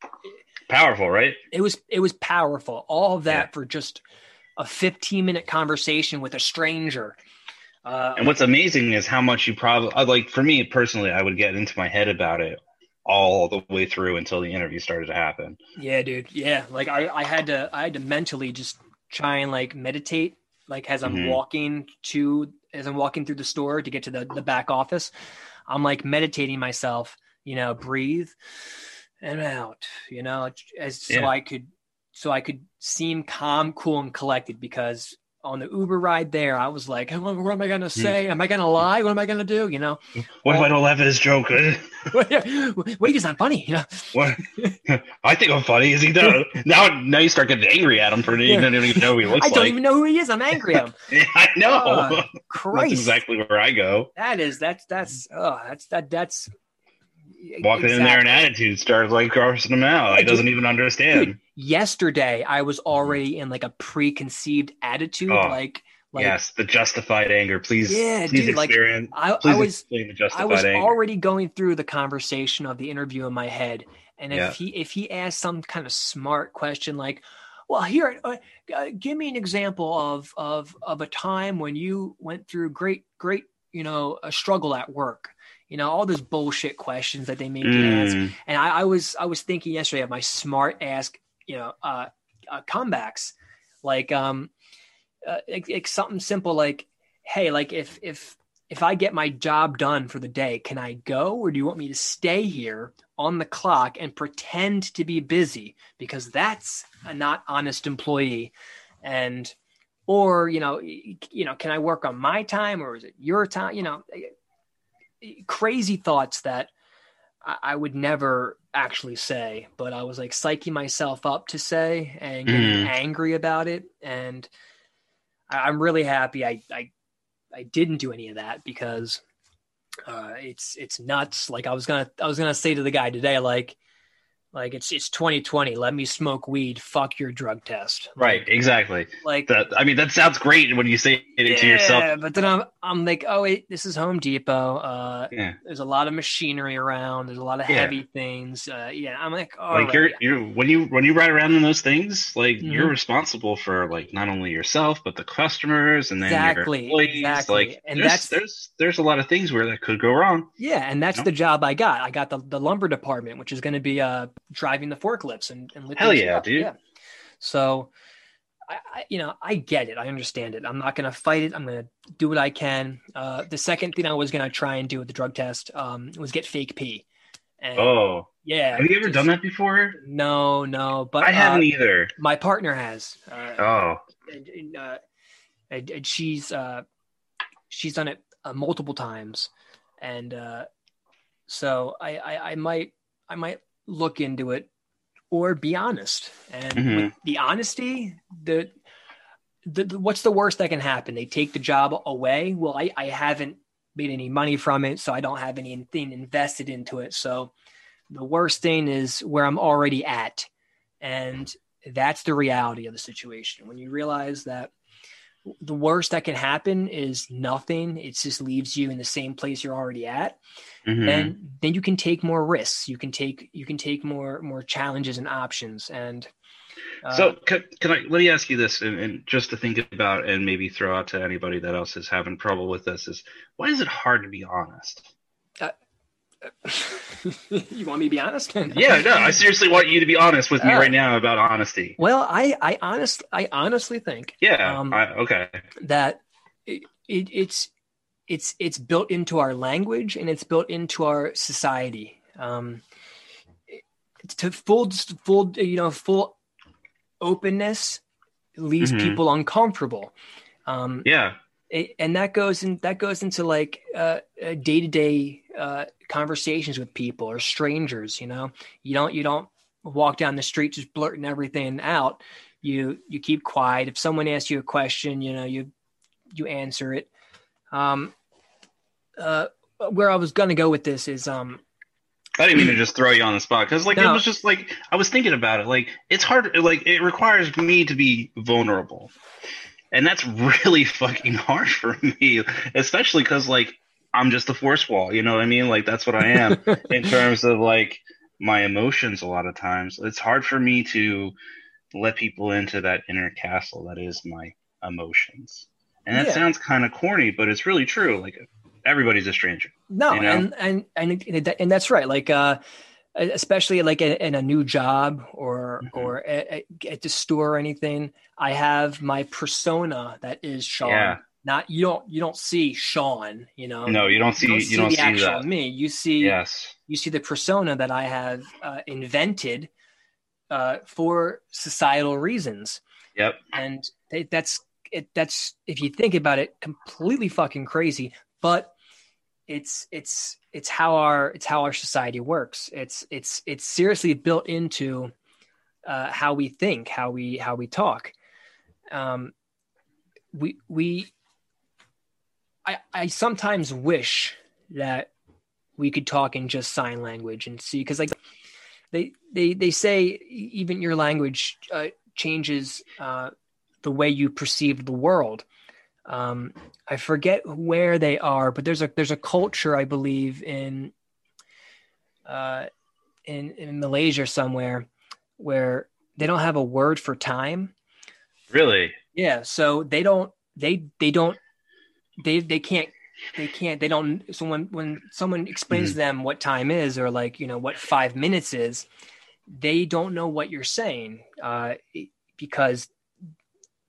Powerful, right? it was it was powerful all of that Yeah. for just a 15 minute conversation with a stranger uh, And what's amazing is how much you probably like. For me personally, I would get into my head about it all the way through until the interview started to happen. Yeah, dude. Yeah, like I, I had to, I had to mentally just try and like meditate, like as I'm Mhm. walking to, as I'm walking through the store to get to the the back office, I'm like meditating myself, you know, breathe and out, you know, as so I could, so I could seem calm, cool, and collected because on the Uber ride there, I was like, what, what am I gonna hmm. say? Am I gonna lie? What am I gonna do? You know, What if I don't laugh at his joke? [LAUGHS] wait, he's not funny. You know, what? [LAUGHS] I think I'm funny. Is he not? [LAUGHS] now, now you start getting angry at him for you don't even know who he looks I don't like. even know who he is. I'm angry at him. Yeah, I know. Oh, That's Christ, exactly where I go. that is that's that's oh that's that that's Walking in there, an attitude starts like grossing them out. He doesn't even understand. Dude, [LAUGHS] yesterday I was already in like a preconceived attitude, Oh, like like yes, the justified anger. Please, Yeah, please dude, like. I, please I was explain the justified I was anger. already going through the conversation of the interview in my head, and if Yeah. he if he asked some kind of smart question like, "Well, here, uh, uh, give me an example of of of a time when you went through great great you know a struggle at work," you know all those bullshit questions that they make you ask, Mm, and I, I was I was thinking yesterday of my smart ass you know uh, uh comebacks. Like um uh, like, like something simple like hey like if if if I get my job done for the day can I go? Or do you want me to stay here on the clock and pretend to be busy? Because that's a not honest employee. And or you know you know can I work on my time or is it your time? You know crazy thoughts that I, would never actually say, but I was like psyching myself up to say and getting Mhm. angry about it. And I'm really happy I, I I didn't do any of that because uh, it's it's nuts. Like I was gonna I was gonna say to the guy today, like like it's it's 2020. Let me smoke weed. Fuck your drug test. right, exactly. Like That I mean, that sounds great when you say it to yourself. yeah, but then I'm I'm like, oh wait, this is Home Depot. Uh, Yeah. there's a lot of machinery around. There's a lot of Yeah. heavy things. Uh, yeah, I'm like, all like right. you're you're when you when you ride around in those things, like you're Mhm. responsible for like not only yourself but the customers and then Exactly, your employees. exactly. Like And there's, that's- there's there's a lot of things where that could go wrong. yeah, and that's No. the job I got. I got the, the lumber department, which is going to be uh, driving the forklifts and, and lifting Hell yeah, up. dude. Yeah. So, I, I, you know, I get it. I understand it. I'm not going to fight it. I'm going to do what I can. Uh, the second thing I was going to try and do with the drug test um, was get fake pee. And Oh, yeah. have you ever just- done that before? No, no. But I haven't uh, either. my partner has. Uh, Oh, and, and, uh, and, and she's uh, she's done it uh, multiple times, and uh, so I, I I might I might look into it or be honest. And Mhm. with the honesty, the, the the- what's the worst that can happen? They take the job away. Well, I I haven't made any money from it, so I don't have anything invested into it. So the worst thing is where I'm already at, and that's the reality of the situation. When you realize that the worst that can happen is nothing, it just leaves you in the same place you're already at. mhm. Then then you can take more risks. You can take you can take more more challenges and options. And uh, so can, can I let me ask you this, and, and just to think about, and maybe throw out to anybody that else is having trouble with this is why is it hard to be honest? [LAUGHS] you want me to be honest? [LAUGHS] Yeah, no, I seriously want you to be honest with me Oh. right now about honesty. Well, I I honest I honestly think Yeah, Um, I, okay. that it, it, it's it's it's built into our language and it's built into our society. Um, to full full you know full openness leaves Mhm. people uncomfortable. Um, Yeah, and that goes in that goes into like uh day to day uh conversations with people or strangers. You know, you don't you don't walk down the street just blurting everything out. You you keep quiet. If someone asks you a question, you know you you answer it. Um, uh, where I was gonna go with this is um I didn't mean to just throw you on the spot because, like, it was just like I was thinking about it. Like, it's hard. Like, it requires me to be vulnerable, and that's really [LAUGHS] fucking hard for me, especially because, like, I'm just a force wall. You know what I mean? Like, that's what I am [LAUGHS] in terms of like my emotions. A lot of times, it's hard for me to let people into that inner castle that is my emotions. And that Yeah. sounds kind of corny, but it's really true. Like, everybody's a stranger. No, You know? and and and and that's right. Like, uh, especially like in, in a new job or Mhm. or at, at- the store or anything, I have my persona that is Sean. Yeah. Not you don't you don't see Sean. You know. No, you don't see. You don't the see actual that. me. You see Yes. you see the persona that I have uh, invented uh, for societal reasons Yep. and they, that's it, that's if you think about it, completely fucking crazy. But it's it's it's how our it's how our society works. It's it's it's seriously built into uh, how we think, how we how we talk. Um, we we I I sometimes wish that we could talk in just sign language and see because like they they they say even your language uh, changes uh, the way you perceive the world. Um, I forget where they are, but there's a there's a culture I believe in uh, in in Malaysia somewhere where they don't have a word for time. Really? Yeah, so they don't they they don't they they can't they can't they don't so when when someone explains Mm-hmm. to them what time is or like you know what five minutes is they don't know what you're saying uh because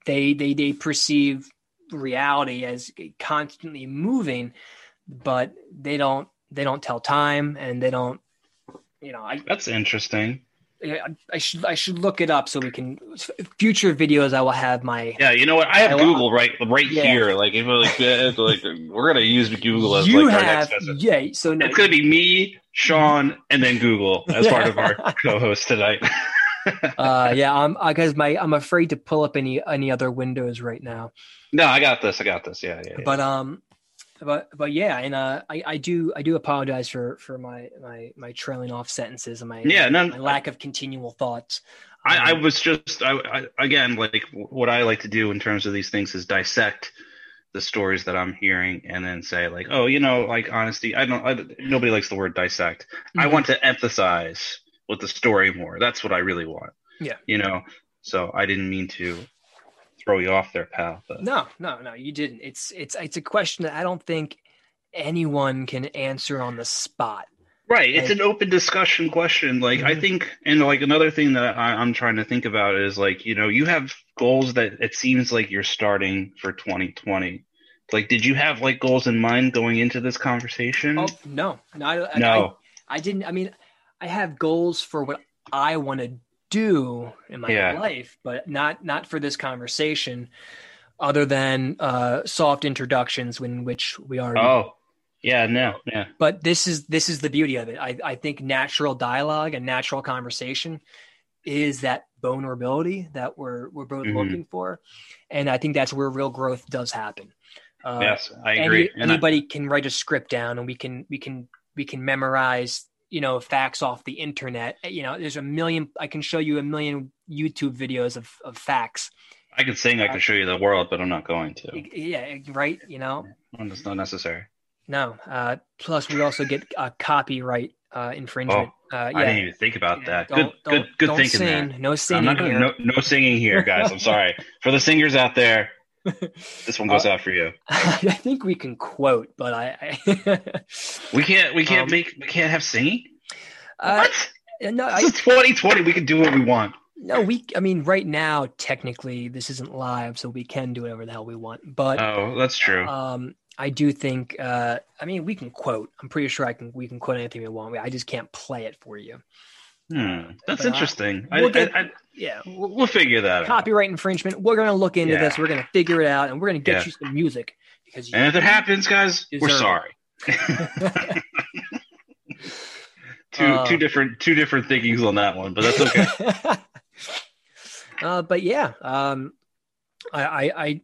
they they they perceive reality as constantly moving but they don't they don't tell time and they don't you know i That's interesting. I, I should I should look it up so we can future videos. I will have my Yeah, you know what? I have I- Google right right Yeah. here. Like, if we're like, like we're gonna use Google as you like our have yeah. So no, It's gonna be me, Sean, and then Google as part of our [LAUGHS] co-host tonight. Uh, yeah. I'm because my I'm afraid to pull up any any other windows right now. no, I got this. I got this. Yeah, yeah. yeah. But um, but but yeah, and uh, I I do I do apologize for for my my my trailing off sentences and my Yeah, no, my lack of continual thoughts. I, I Um, was just I, I again like what I like to do in terms of these things is dissect the stories that I'm hearing and then say like oh you know like honesty I don't I, nobody likes the word dissect I Mhm. want to emphasize with the story more that's what I really want Yeah. you know so I didn't mean to throw you off there pal but No, no, no, you didn't. It's it's it's a question that I don't think anyone can answer on the spot. Right. It's an open discussion question. Like, I Mhm. think, and like another thing that I, I'm trying to think about is like, you know, you have goals that it seems like you're starting for 2020. Like, did you have like goals in mind going into this conversation? Oh no, no, I, I- no. I, I didn't. I mean, I have goals for what I want to do in my Yeah. life, but not not for this conversation. Other than uh, soft introductions, in which we already oh, yeah, no, yeah. but this is this is the beauty of it. I, I think natural dialogue and natural conversation is that vulnerability that we're we're both Mhm. looking for, and I think that's where real growth does happen. Uh, yes, I any- agree. And I- anybody can write a script down, and we can we can we can memorize you know facts off the internet. You know, there's a million. I can show you a million YouTube videos of of facts. I could sing, I could show you the world, but I'm not going to. Yeah, right. You know, It's not necessary. no. Uh, plus, we also get a copyright uh, infringement. uh, I didn't even think about Yeah, that. don't- Good, good, good thinking sing. there. No singing gonna, here. no, no singing here, guys. I'm sorry [LAUGHS] for the singers out there. [LAUGHS] This one goes Uh, out for you. [LAUGHS] I think we can quote, but I. I [LAUGHS] We can't. We can't Um, make. We can't have singing. uh, what? no, This I, is 2020. We can do what we want. no, we. I mean, right now, technically, this isn't live, so we can do whatever the hell we want. But Oh, that's true. um, I do think. Uh, I mean, we can quote. I'm pretty sure I can. We can quote anything we want. I just can't play it for you. Hmm, that's but interesting. I, we'll get- I, I, Yeah. we'll we'll figure that out. Copyright infringement. We're gonna look into Yeah. this. We're gonna figure it out, and we're gonna get Yeah. you some music because you, And if it happens, guys, we're sorry. [LAUGHS] two Uh, two different two different thinkings on that one, but that's okay. [LAUGHS] uh, but yeah, um, I, I, I,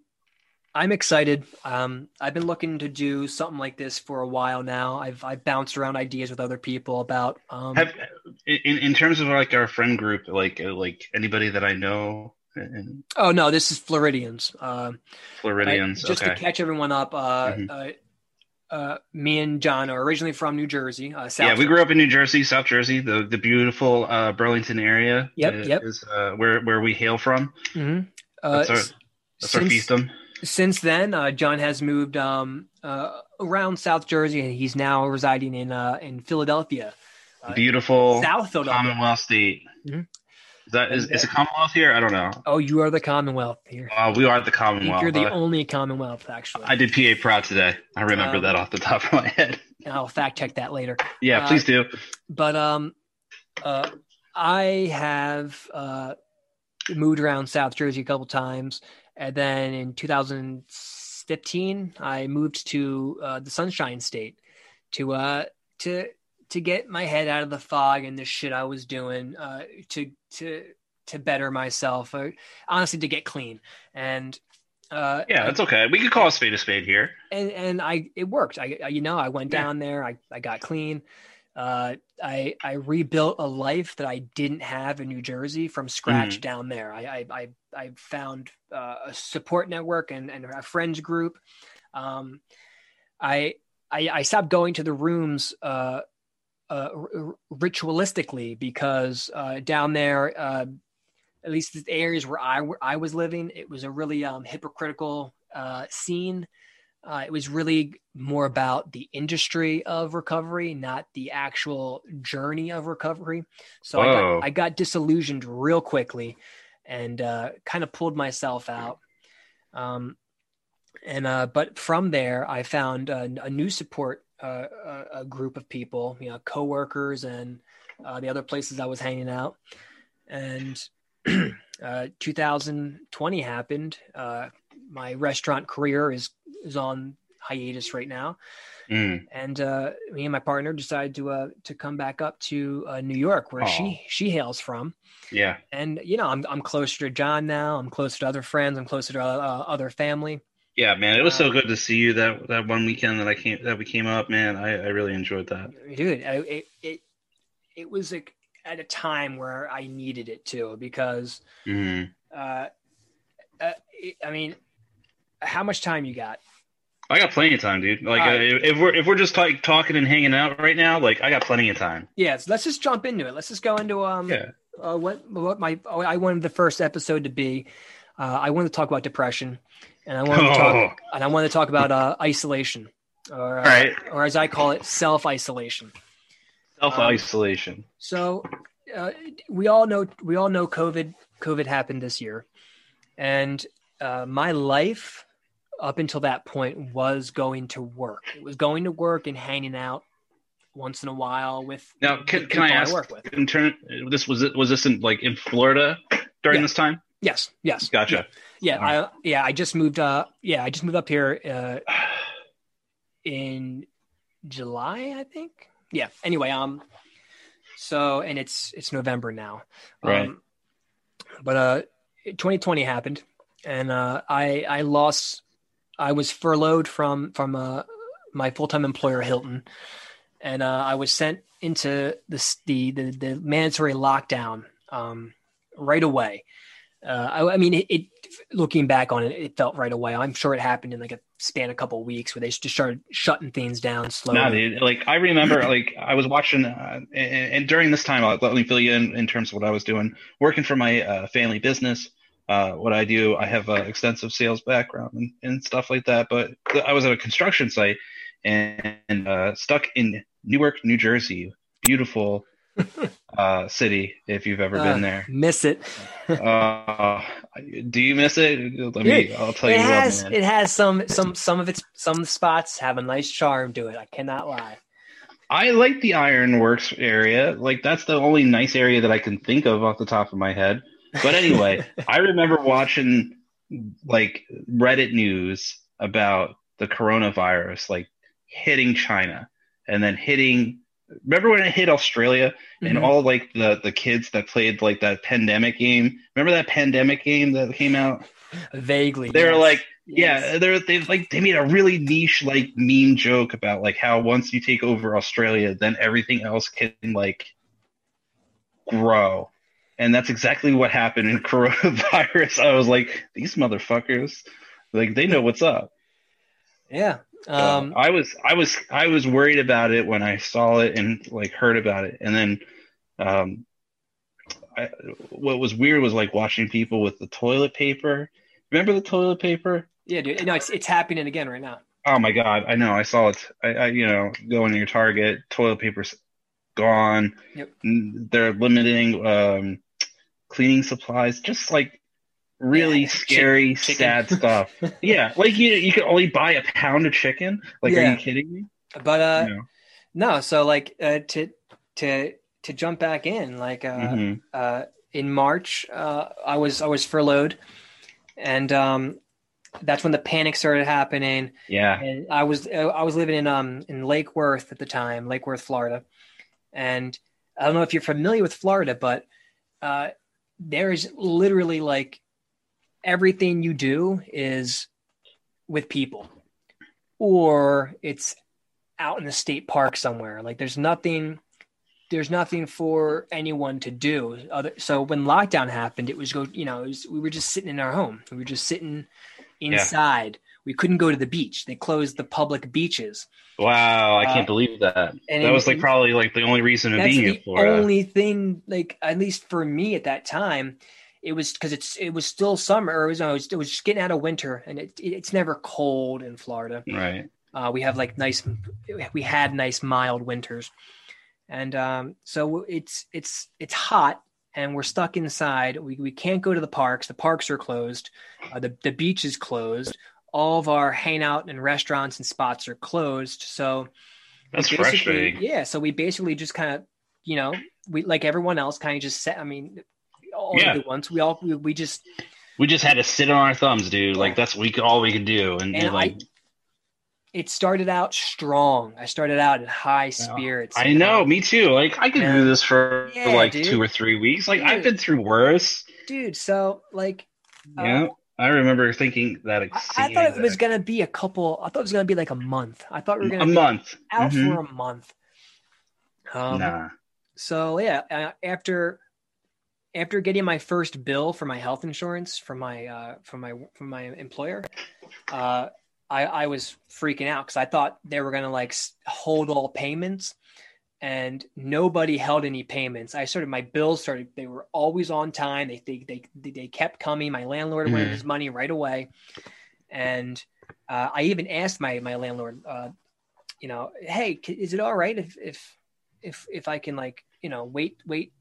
I'm excited. Um, I've been looking to do something like this for a while now. I've, I've bounced around ideas with other people about. Um, Have in in terms of like our friend group, like uh, like anybody that I know, and oh no, this is Floridians. Um, Floridians. I- just okay. to catch everyone up. Uh, Mhm. uh, uh, me and John are originally from New Jersey. Uh, South yeah, we grew up in New Jersey, South Jersey, the the beautiful uh, Burlington area. Yep, uh, yep. Is uh, where where we hail from. Mhm. Uh, That's our that's our since- fiefdom. Since then, uh, John has moved um, uh, around South Jersey, and he's now residing in uh, in Philadelphia, uh, Beautiful South Philadelphia. Commonwealth state. Mhm. Is that is, is it Commonwealth here? I don't know. Oh, you are the Commonwealth here. Uh, we are the Commonwealth. you're the Uh, only Commonwealth, actually. I did PA proud today. I remember Um, that off the top of my head. [LAUGHS] I'll fact check that later. Yeah, uh, please do. But um, uh, I have uh, moved around South Jersey a couple times, and then in 2015, I moved to uh, the Sunshine State to uh to to get my head out of the fog and the shit I was doing uh, to to to better myself, uh, honestly, to get clean. And uh, Yeah, it's okay. We could call a spade a spade here. and and I it worked. I, I you know I went Yeah. down there. I I got clean. Uh, I I rebuilt a life that I didn't have in New Jersey from scratch Mm. down there. I I I, I found uh, a support network and and a friends group. Um, I I, I stopped going to the rooms uh, uh, r- ritualistically because uh, down there, uh, at least the areas where I where I was living, it was a really um, hypocritical uh, scene. Uh, it was really more about the industry of recovery, not the actual journey of recovery. So I got, I got disillusioned real quickly and uh, kind of pulled myself out. Um, and uh, but from there, I found a, a new support uh, a, a group of people, you know, coworkers and uh, the other places I was hanging out. And [CLEARS THROAT] uh, 2020 happened. Uh, my restaurant career is is on hiatus right now, Mm. and uh, me and my partner decided to uh, to come back up to uh, New York, where Aw. she she hails from. Yeah. And you know, I'm I'm closer to John now. I'm closer to other friends. I'm closer to uh, other family. Yeah, man. It was Uh, so good to see you that that one weekend that I came that we came up, man. I, I really enjoyed that. dude I- it it it was like at a time where i needed it too because Mm. uh, uh i mean how much time you got I got plenty of time, dude. Like, All uh, if we're if we're just like talking and hanging out right now, like I got plenty of time. yeah so let's just jump into it let's just go into um Yeah. uh, what what my oh, i wanted the first episode to be uh i wanted to talk about depression and i wanted to Oh. talk and i wanted to talk about uh isolation or uh, right. or as i call it self-isolation Self isolation. So uh, we all know we all know COVID COVID happened this year, and uh, my life up until that point was going to work. It was going to work and hanging out once in a while with now, can, can I ask? work with. In turn, this was it. Was this in like in Florida during Yeah. this time? Yes, yes, Gotcha. Yeah, right. I, yeah. I just moved. Uh, yeah, I just moved up here uh, in July, I think. Yeah. Anyway, um, so and it's it's November now. Right. Um, but uh, 2020 happened, and uh, I I lost. I was furloughed from from uh, my full time employer Hilton, and uh, I was sent into the the the, the mandatory lockdown um, right away. Uh, I, I mean, it, it. Looking back on it, it felt right away. I'm sure it happened in like a span of a couple weeks where they just started shutting things down slowly. Dude. Like I remember, like I was watching, uh, and, and during this time, let me fill you in in terms of what I was doing, working for my uh, family business. Uh, what I do, I have an extensive sales background and, and stuff like that. But I was at a construction site and, and uh, stuck in Newark, New Jersey, beautiful [LAUGHS] uh, city. If you've ever Uh, been there, Miss it. uh, do you miss it? Let me. I'll tell it you has what, it has some some some of its some spots have a nice charm to it. I cannot lie. I like the Ironworks area. Like that's the only nice area that I can think of off the top of my head. But anyway, I remember watching like Reddit news about the coronavirus like hitting China and then hitting remember when it hit Australia and Mhm. all like the the kids that played like that pandemic game? Remember that pandemic game that came out? Vaguely, They were yes. like Yes. yeah, they're they like they made a really niche like meme joke about like how once you take over Australia, then everything else can like grow. And that's exactly what happened in [LAUGHS] coronavirus. I was like, these motherfuckers, like they know what's up. yeah. Um, I was I was I was worried about it when I saw it and like heard about it. And then um I, what was weird was like watching people with the toilet paper. Remember the toilet paper? yeah, dude. No, it's it's happening again right now. Oh my god, I know. I saw it. I, I you know, go into your Target, toilet paper's gone. Yep. They're limiting um, cleaning supplies. Just like really Yeah, scary, chicken. sad [LAUGHS] stuff. yeah, like you you can only buy a pound of chicken. Like, are you kidding me? But uh, No. no. So like uh, to to to jump back in, like uh, Mhm. uh, in March, uh, I was I was furloughed, and um, that's when the panic started happening. Yeah. And I was I was living in um in Lake Worth at the time, Lake Worth, Florida, and I don't know if you're familiar with Florida, but uh, there is literally like everything you do is with people, or it's out in the state park somewhere. Like there's nothing there's nothing for anyone to do. Other, so when lockdown happened, it was go, you know, was, we were just sitting in our home. We were just sitting inside. Yeah. We couldn't go to the beach. They closed the public beaches. Wow, I can't uh, believe that. And that was like probably like the only reason of being in Florida. the only thing, like at least for me at that time, it was because it's it was still summer. Or it was, it was it was just getting out of winter, and it, it's never cold in Florida. Right. Uh, we have like nice, we had nice mild winters and um, so it's it's it's hot and we're stuck inside we, we can't go to the parks the parks are closed uh, the, the beach is closed all of our hangout and restaurants and spots are closed so that's frustrating yeah so we basically just kind of you know we like everyone else kind of just set i mean all yeah. at once we all we, we just we just had to sit on our thumbs dude like that's we all we could do and, and like I, it started out strong. I started out in high spirits. I know, me too. Like I could do this for, yeah, like dude. two or three weeks. Like dude. I've been through worse. Dude, so like Yeah. Uh, I remember thinking that. I, thought it was gonna be a couple. I thought it was gonna be like a month. I thought we were gonna a month out mm-hmm. for a month. Um, nah. So yeah, uh, after after getting my first bill for my health insurance from my uh, from my from my employer, uh, I, I was freaking out because I thought they were going to like hold all payments and nobody held any payments. I started, my bills started, they were always on time. They, they, they, they kept coming. My landlord mm-hmm. wanted his money right away. And uh, I even asked my, my landlord, uh, you know, Hey, is it all right if, if, if, if I can like, you know, wait, wait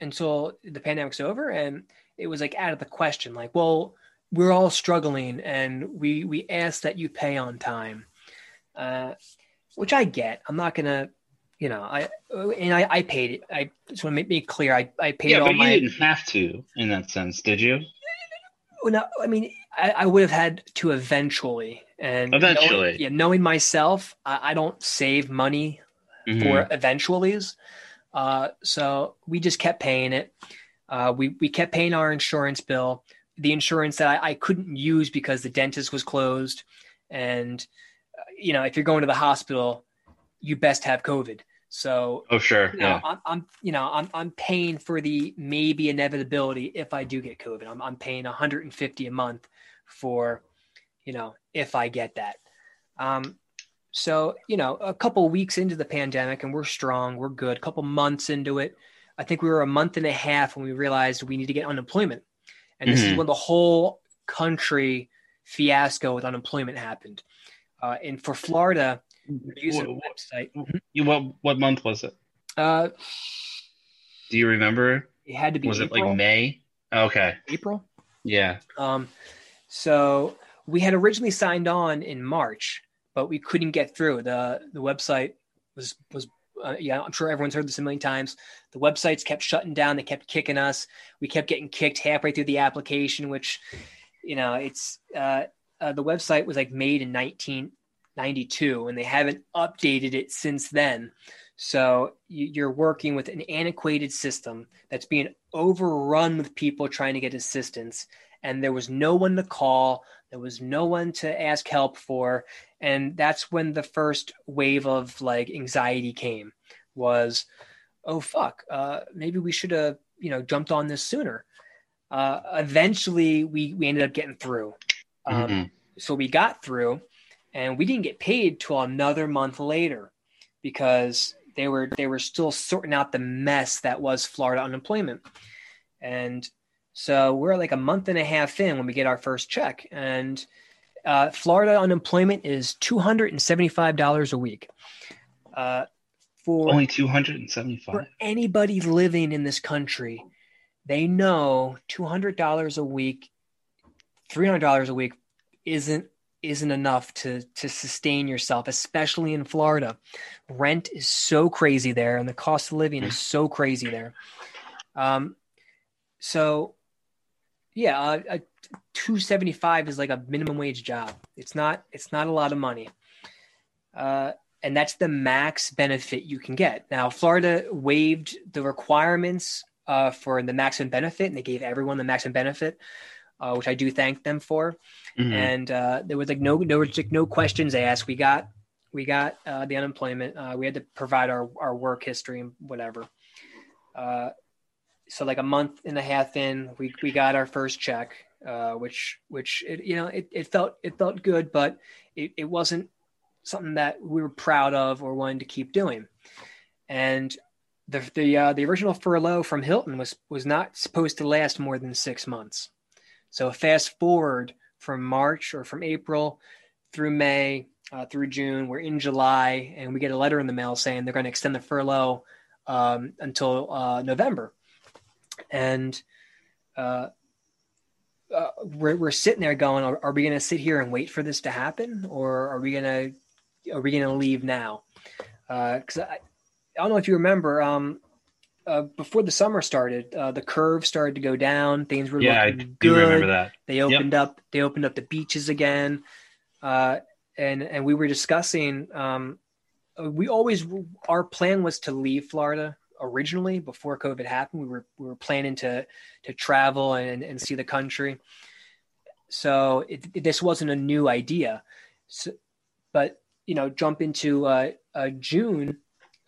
until the pandemic's over? And it was like out of the question, like, well, we're all struggling and we we ask that you pay on time uh, which i get i'm not gonna you know i and i, I paid it i just want to make me clear i, I paid yeah, all but my you didn't have to in that sense did you well, no i mean i, I would have had to eventually and eventually knowing, yeah knowing myself i, I don't save money mm-hmm. for eventuallys uh, so we just kept paying it uh, we we kept paying our insurance bill the insurance that I, I, couldn't use because the dentist was closed. And, uh, you know, if you're going to the hospital, you best have COVID. So, oh, sure. You know, yeah. I'm, I'm, you know, I'm, I'm paying for the maybe inevitability if I do get COVID. I'm, I'm paying 150 a month for, you know, if I get that. Um, so, you know, a couple weeks into the pandemic and we're strong, we're good. A couple months into it, I think we were a month and a half when we realized we need to get unemployment and this mm-hmm. is when the whole country fiasco with unemployment happened. Uh, and for Florida, what, website. You, what what month was it? Uh, Do you remember? It had to be. Was April. it like May? Okay. April. Yeah. Um, so we had originally signed on in March, but we couldn't get through. the The website was was uh, yeah, I'm sure everyone's heard this a million times. The websites kept shutting down. They kept kicking us. We kept getting kicked halfway through the application, which, you know, it's uh, uh, the website was like made in 1992, and they haven't updated it since then. So you're working with an antiquated system that's being overrun with people trying to get assistance, and there was no one to call. There was no one to ask help for, and that's when the first wave of like anxiety came was oh fuck uh, maybe we should have you know jumped on this sooner uh, eventually we we ended up getting through um, mm-hmm. so we got through and we didn't get paid till another month later because they were they were still sorting out the mess that was Florida unemployment and so we're like a month and a half in when we get our first check and uh, Florida unemployment is two hundred and seventy-five dollars a week. Uh, for only two hundred and seventy-five. For anybody living in this country, they know two hundred dollars a week, three hundred dollars a week isn't isn't enough to to sustain yourself, especially in Florida. Rent is so crazy there, and the cost of living is so crazy there. Um, so yeah, uh, a 275 is like a minimum wage job. It's not it's not a lot of money. Uh, and that's the max benefit you can get. Now, Florida waived the requirements uh, for the maximum benefit, and they gave everyone the maximum benefit, uh, which I do thank them for. Mm-hmm. And uh, there was like no like no questions asked. We got we got uh, the unemployment. Uh, we had to provide our our work history and whatever. Uh, so like a month and a half in, we we got our first check, which which it, you know it, it felt it felt good, but it, it wasn't something that we were proud of or wanted to keep doing. And the the uh, the original furlough from Hilton was was not supposed to last more than six months. So fast forward from March or from April through May uh, through June, we're in July, and we get a letter in the mail saying they're going to extend the furlough um, until uh, November. And uh, uh, we're, we're sitting there going, are, are we going to sit here and wait for this to happen, or are we going to are we going to leave now? Because uh, I, I don't know if you remember, um, uh, before the summer started, uh, the curve started to go down. Things were yeah, looking I good. remember that. They opened yep. up. They opened up the beaches again, uh, and and we were discussing. Um, we always our plan was to leave Florida originally before COVID happened. We were we were planning to to travel and and see the country. So it, it, this wasn't a new idea. So, but you know jump into uh, uh, June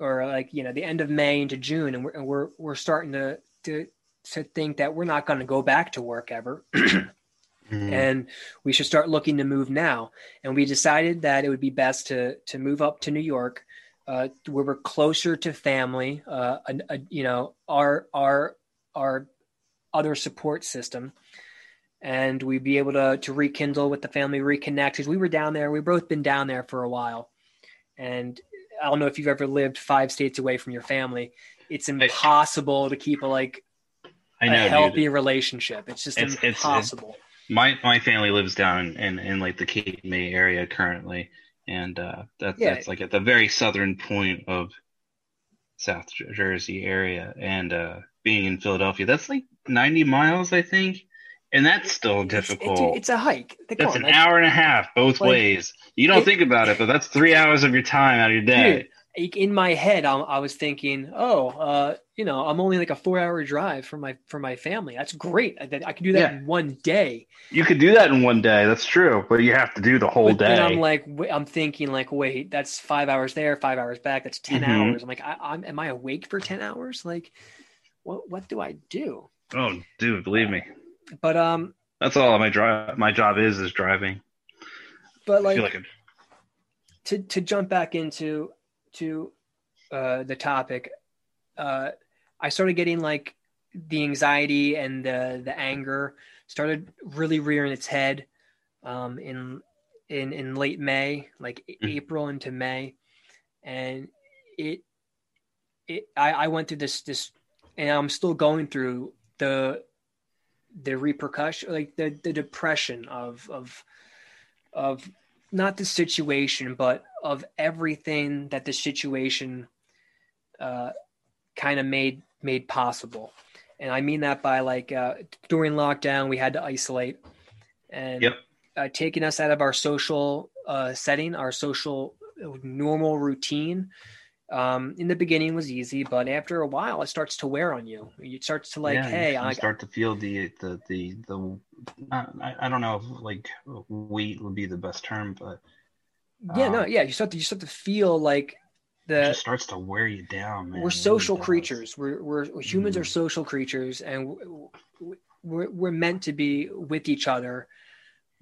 or like you know the end of May into June, and we're and we're, we're starting to to to think that we're not going to go back to work ever. [CLEARS THROAT] mm. And we should start looking to move now. And we decided that it would be best to to move up to New York, uh, where we're closer to family. Uh, a, a, you know, our our our other support system, and we'd be able to to rekindle with the family, reconnect. Because we were down there, we've both been down there for a while, and I don't know if you've ever lived five states away from your family. It's impossible to keep a like I know, a healthy dude. relationship. It's just It's- it's- impossible. My my family lives down in, in like the Cape May area currently, and uh, that Yeah. that's like at the very southern point of South Jersey area, and uh, being in Philadelphia, that's like ninety miles, I think, and that's still difficult. It's, it's a hike. Come that's an hour and a half both like, ways. You don't it- think about it, but that's three hours of your time out of your day. Dude, in my head, I, I was thinking, oh, uh, you know, I'm only like a four hour drive from my from my family. That's great. I, I can do that Yeah. in one day. You could do that in one day. That's true, but you have to do the whole But day. I'm like, I'm thinking like, wait, that's five hours there, five hours back. That's 10 Mhm. hours. I'm like, I, I'm, am I awake for ten hours? Like, what what do I do? oh, dude, believe me, But um, that's all my drive. My job is is driving. but like, like to to jump back into to uh, the topic, uh, I started getting like the anxiety and the the anger started really rearing its head um, in in in late May, like Mhm. April into May, and it it I, I went through this this and I'm still going through the the repercussion like the the depression of of of not the situation but of everything that the situation uh, kind of made made possible and i mean that by like uh, during lockdown we had to isolate and Yep. uh, taking us out of our social uh, setting our social uh, normal routine um, in the beginning was easy but after a while it starts to wear on you it starts to like Yeah, hey I, start to feel the the the the. I, I don't know if like weight would be the best term, but yeah no um, yeah you start to you start to feel like it the just starts to wear you down, man. we're social creatures we're, we're humans are Mhm. social creatures and we're, we're meant to be with each other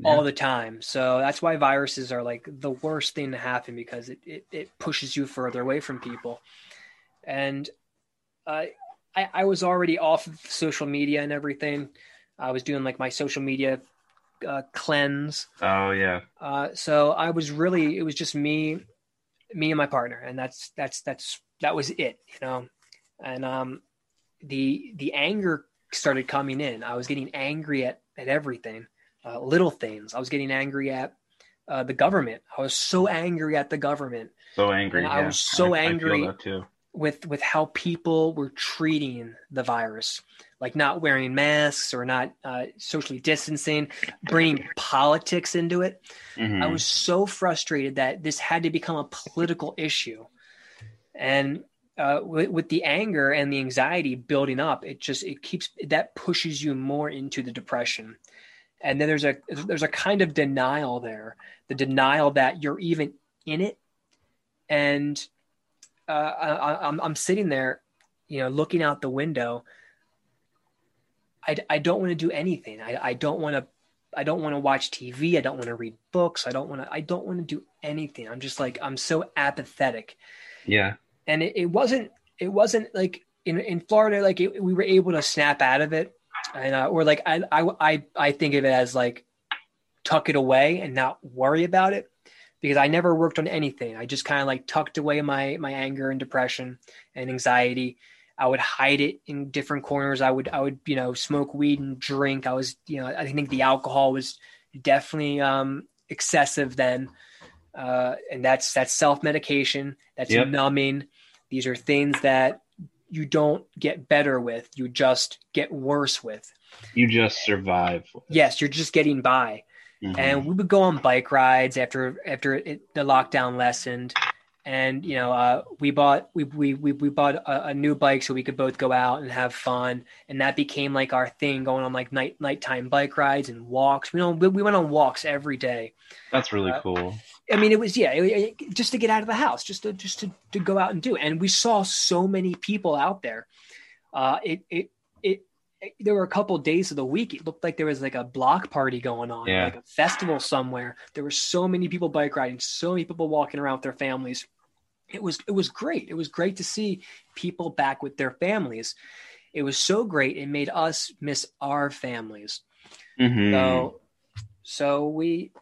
Yeah. all the time so that's why viruses are like the worst thing to happen because it, it, it pushes you further away from people and I, I i was already off of social media and everything i was doing like my social media uh, cleanse Oh yeah, uh, so I was really, it was just me, me and my partner, and that's that's that's that was it, you know. And um, the the anger started coming in. I was getting angry at at everything, uh, little things. I was getting angry at uh, the government. I was so angry at the government. so angry. And I was so I, angry. I feel that too. with with how people were treating the virus, like not wearing masks or not uh, socially distancing, bringing politics into it. Mhm. I was so frustrated that this had to become a political issue, and uh, with, with the anger and the anxiety building up, it just it keeps that pushes you more into the depression, and then there's a there's a kind of denial there, the denial that you're even in it, and uh, I, I- I'm I'm sitting there, you know, looking out the window. I, I don't want to do anything. I, I don't want to I don't want to watch TV. I don't want to read books. I don't want to I don't want to do anything. I'm just like I'm so apathetic. yeah. And it, it wasn't it wasn't like in in Florida like it, we were able to snap out of it and uh, or like I, I I think of it as like tuck it away and not worry about it because I never worked on anything. I just kind of like tucked away my my anger and depression and anxiety. I would hide it in different corners. I would I would you know smoke weed and drink. I was you know I think the alcohol was definitely um, excessive then, uh, and that's that's self medication. That's Yep. numbing. These are things that you don't get better with. You just get worse with. You just survive. Yes, you're just getting by Mhm. and we would go on bike rides after after it, the lockdown lessened and you know uh, we bought we we we, we bought a, a new bike so we could both go out and have fun and that became like our thing going on like night nighttime bike rides and walks we know we, we went on walks every day That's really uh, cool. I mean, it was yeah, it- it- just to get out of the house, just to just to, to go out and do. it. And we saw so many people out there. Uh, it, it it there were a couple of days of the week. It looked like there was like a block party going on, Yeah. like a festival somewhere. There were so many people bike riding, so many people walking around with their families. It was it was great. It was great to see people back with their families. It was so great. It made us miss our families. Mhm. So, so we,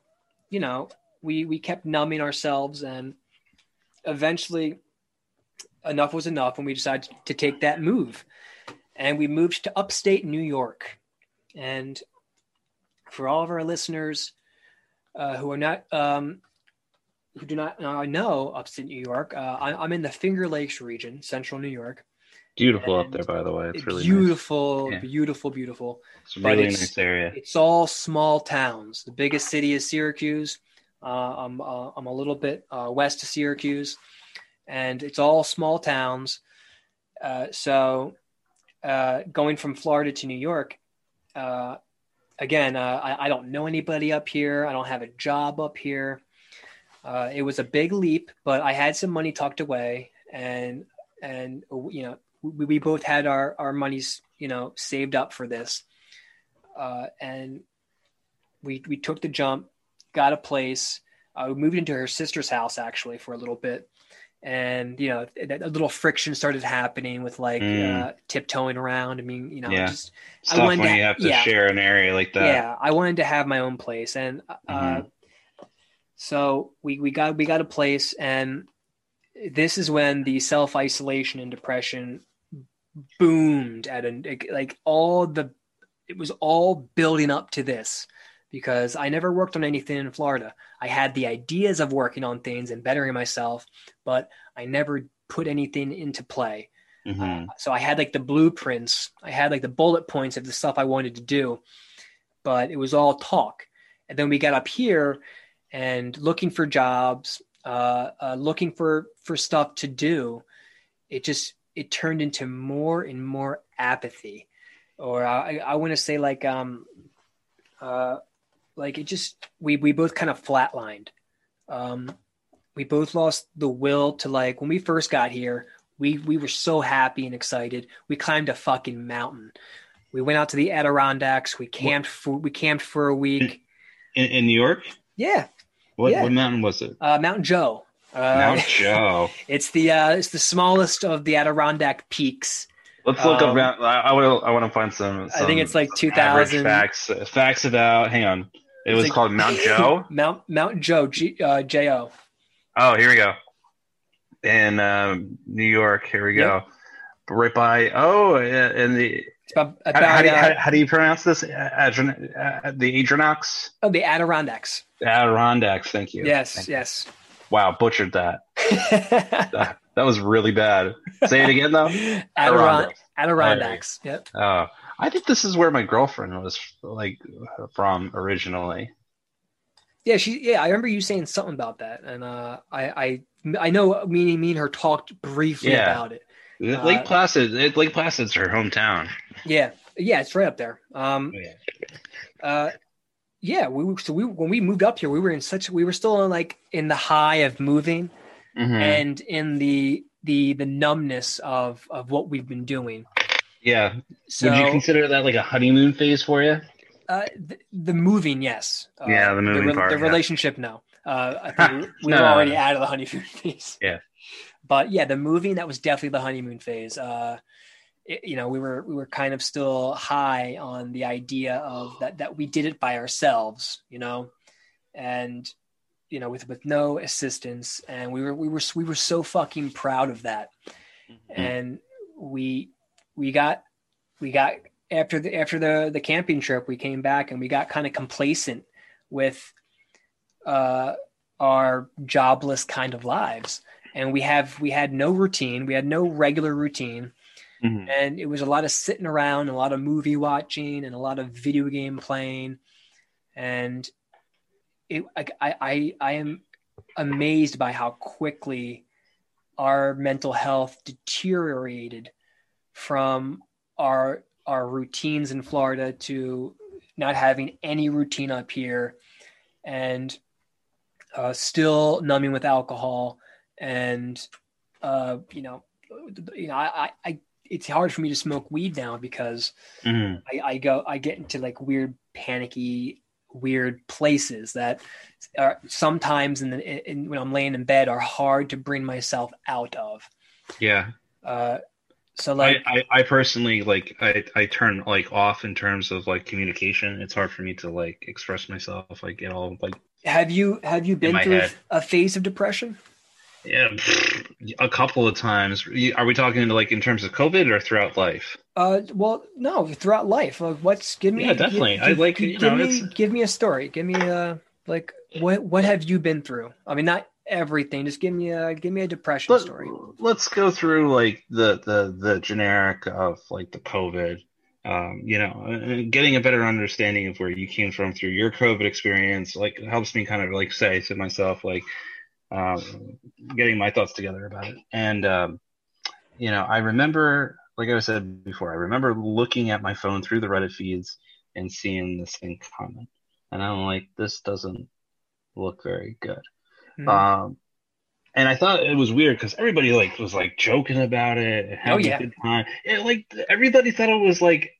you know, we we kept numbing ourselves, and eventually, enough was enough, and we decided to take that move, and we moved to upstate New York, and for all of our listeners uh, who are not um, who do not uh, know upstate New York, uh, I, I'm in the Finger Lakes region, central New York. Beautiful up there, by the way. It's really nice. beautiful, Yeah. beautiful, beautiful. It's really it's- nice area. It's all small towns. The biggest city is Syracuse. Uh, I'm uh, I'm a little bit uh, west of Syracuse, and it's all small towns. So, going from Florida to New York, again, I, I don't know anybody up here. I don't have a job up here. Uh, it was a big leap, but I had some money tucked away, and and you know we, we both had our our monies you know saved up for this uh, and we we took the jump, got a place. Uh, moved into her sister's house actually for a little bit, and you know that a little friction started happening with like Mm. uh, tiptoeing around. I mean, you know, Yeah. just I Stuff wanted when to- you have to yeah. share an area like that. yeah, I wanted to have my own place, and uh, Mhm. so we we got we got a place, and this is when the self isolation and depression boomed at an like all the it was all building up to this because I never worked on anything in Florida. I had the ideas of working on things and bettering myself, but I never put anything into play. Mhm. So I had like the blueprints, I had like the bullet points of the stuff I wanted to do, but it was all talk. And then we got up here and looking for jobs, uh, uh, looking for for stuff to do. It just it turned into more and more apathy, or I, I want to say like um, uh, like it just we we both kind of flatlined. Um, we both lost the will to like when we first got here we we were so happy and excited. We climbed a fucking mountain. We went out to the Adirondacks. We camped for we camped for a week. In, in New York, Yeah, what, Yeah. what mountain was it? uh, Mount Jo. Uh, Mount [LAUGHS] Jo. It's the uh, it's the smallest of the Adirondack peaks. Let's look Um, up. I, I want to. I want to find some. I think it's like two thousand facts. Facts about. Hang on. It was like- called Mount Jo. [LAUGHS] Mount Mount Jo G, uh, J O. Oh, here we go. In um, New York. Here we go. Right by. Oh, in the. It's about, How, about how do you, uh, how, how do you pronounce this? Adron, uh, the Adronox? oh, the Adirondacks. Adirondacks. Thank you. Yes, Thank you. yes. Wow, butchered that. [LAUGHS] that, that was really bad. Say it again though. Adiron- Adirondacks. Yep. Oh, I think this is where my girlfriend was like from originally. Yeah, she. Yeah, I remember you saying something about that, and uh, I, I, I know me, me and her talked briefly Yeah. about it. Lake Uh, Placid, Lake Placid's her hometown. Yeah, yeah, it's right up there. Um, uh, yeah, we so we when we moved up here, we were in such we were still in like in the high of moving Mhm. and in the the the numbness of of what we've been doing. Yeah. So Would you consider that like a honeymoon phase for you? uh, the, the moving, yes. Uh, Yeah, the moving re- part, The yeah. relationship, no. Uh, I think [LAUGHS] we, No. were already out of the honeymoon [LAUGHS] phase. Yeah. But yeah, the moving that was definitely the honeymoon phase. Uh, it- you know, we were we were kind of still high on the idea of that that we did it by ourselves. You know, and you know with with no assistance, and we were we were we were so fucking proud of that, and we we got we got after the after the the camping trip we came back and we got kind of complacent with uh our jobless kind of lives. And we have we had no routine. We had no regular routine. Mhm. and it was a lot of sitting around a lot of movie watching and a lot of video game playing. And it i i, I am amazed by how quickly our mental health deteriorated from our our routines in Florida to not having any routine up here and uh, still numbing with alcohol and uh, you know you know I, I, it's hard for me to smoke weed now because Mhm. I, I go I get into like weird panicky weird places that are sometimes in the in, when I'm laying in bed are hard to bring myself out of. Yeah. Uh, so like I, I, I personally like I, I turn like off in terms of like communication. It's hard for me to like express myself, like get all like have you have you been through head. a phase of depression? yeah, [LAUGHS] a couple of times. Are we talking into like in terms of COVID or throughout life? Uh, well, no, throughout life. Like, what's give me? Yeah, definitely. Give, I like, give, you give know, me it's- give me a story. Give me a like what what have you been through? I mean, not everything. Just give me a give me a depression Let, story. let's go through like the the the generic of like the COVID. Um, you know, getting a better understanding of where you came from through your COVID experience, like helps me kind of like say to myself, like, um, getting my thoughts together about it. And, um, you know, I remember, like I said before, I remember looking at my phone through the Reddit feeds and seeing this thing comment. And I'm like, this doesn't look very good. Mhm. Um, and I thought it was weird because everybody like was like joking about it, having Oh, yeah. a good time. It, like everybody thought it was like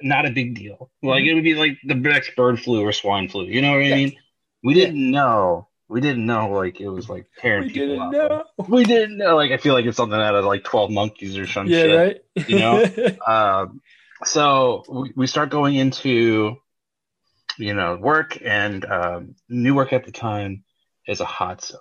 not a big deal. Like it would be like the next bird flu or swine flu. You know what I Mm-hmm. Mean? We Yeah. didn't know. We didn't know like it was like tearing we people didn't up. know. We didn't know. Like I feel like it's something out of like Twelve Monkeys or some Yeah, shit. right. you know? [LAUGHS] Um, so we, we start going into, you know, work and um, work at the time is a hot zone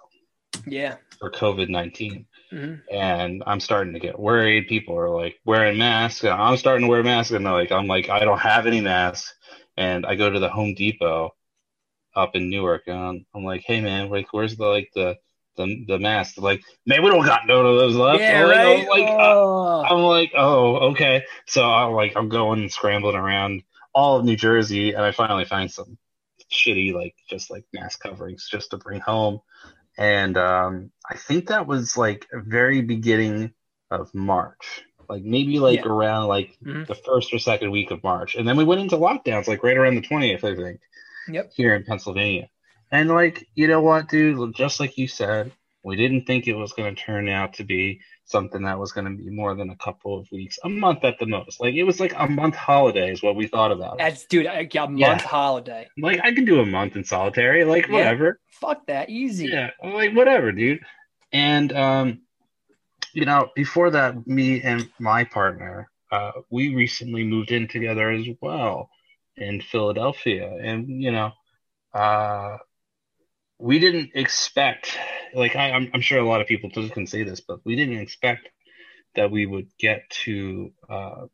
yeah. for COVID 19. Mhm. And I'm starting to get worried. People are like wearing masks. And I'm starting to wear masks. And like, I'm like, I don't have any masks. And I go to the Home Depot up in Newark and I'm, I'm like, hey man, like, where's the, like, the, the, the mask? Like, man, we don't got none of those left. Yeah, I'm right. I'm like, uh, Oh. I'm like, oh, okay. So I'm like, I'm going and scrambling around all of New Jersey, and I finally find some shitty, like, just like mask coverings just to bring home. And um, I think that was like very beginning of March, like maybe like Yeah. around like Mhm. the first or second week of March, and then we went into lockdowns like right around the twentieth, I think Yep. here in Pennsylvania. And like, you know what, dude? Just like you said, we didn't think it was going to turn out to be something that was going to be more than a couple of weeks, a month at the most. Like it was like a month holiday is what we thought about. it. That's dude. I got a month Yeah. holiday. Like I can do a month in solitary, like Yeah. whatever. Fuck that. Easy. Yeah, like whatever, dude. And um, you know, before that, me and my partner, uh, we recently moved in together as well in Philadelphia, and you know, uh, we didn't expect, like I, I'm, I'm sure a lot of people just can say this, but we didn't expect that we would get to uh,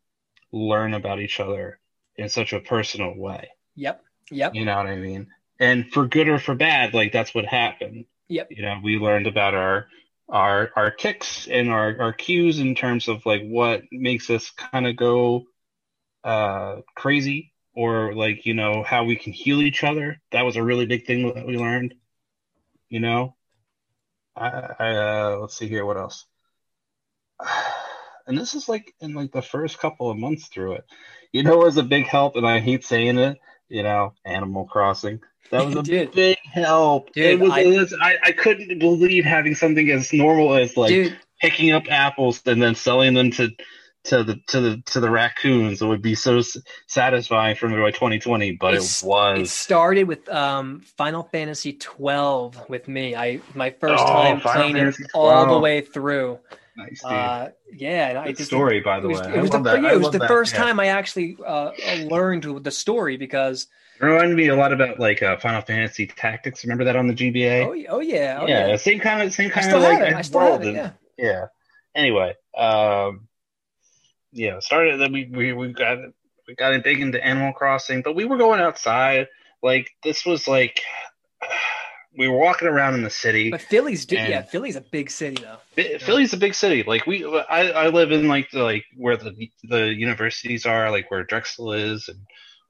learn about each other in such a personal way. Yep. Yep. You know what I mean? And for good or for bad, like that's what happened. Yep. You know, we learned about our our our ticks and our our cues in terms of like what makes us kind of go uh crazy or like you know how we can heal each other. That was a really big thing that we learned. You know, I, I uh, let's see here what else. [SIGHS] And this is like in like the first couple of months through it. You know, it was a big help, and I hate saying it. You know, Animal Crossing. That [LAUGHS] was a Dude. big help. Dude, it was, I- it was- I, I couldn't believe having something as normal as like Dude, picking up apples and then selling them to to the to the to the raccoons. It would be so s- satisfying for me by 2020, but It's- it was. it started with um, Final Fantasy 12 with me. I my first Oh, time Final playing it Fantasy all the way through. nice. Uh, yeah, and I just story, by the way. it I was the, yeah, it was the that, first yeah. time I actually uh, learned the story because It reminded me a lot about like uh, Final Fantasy Tactics. Remember that on the GBA? oh, oh yeah, oh, yeah, yeah. same kind of same kind of like have it. I still have world it. Yeah. yeah. Anyway, um, yeah, started then we, we we got we got big into Animal Crossing, but we were going outside. Like this was like [SIGHS] we were walking around in the city. But Philly's, And- yeah, Philly's a big city though. Philly- Philly's a big city. Like we, I, I live in like the like where the the universities are, like where Drexel is, and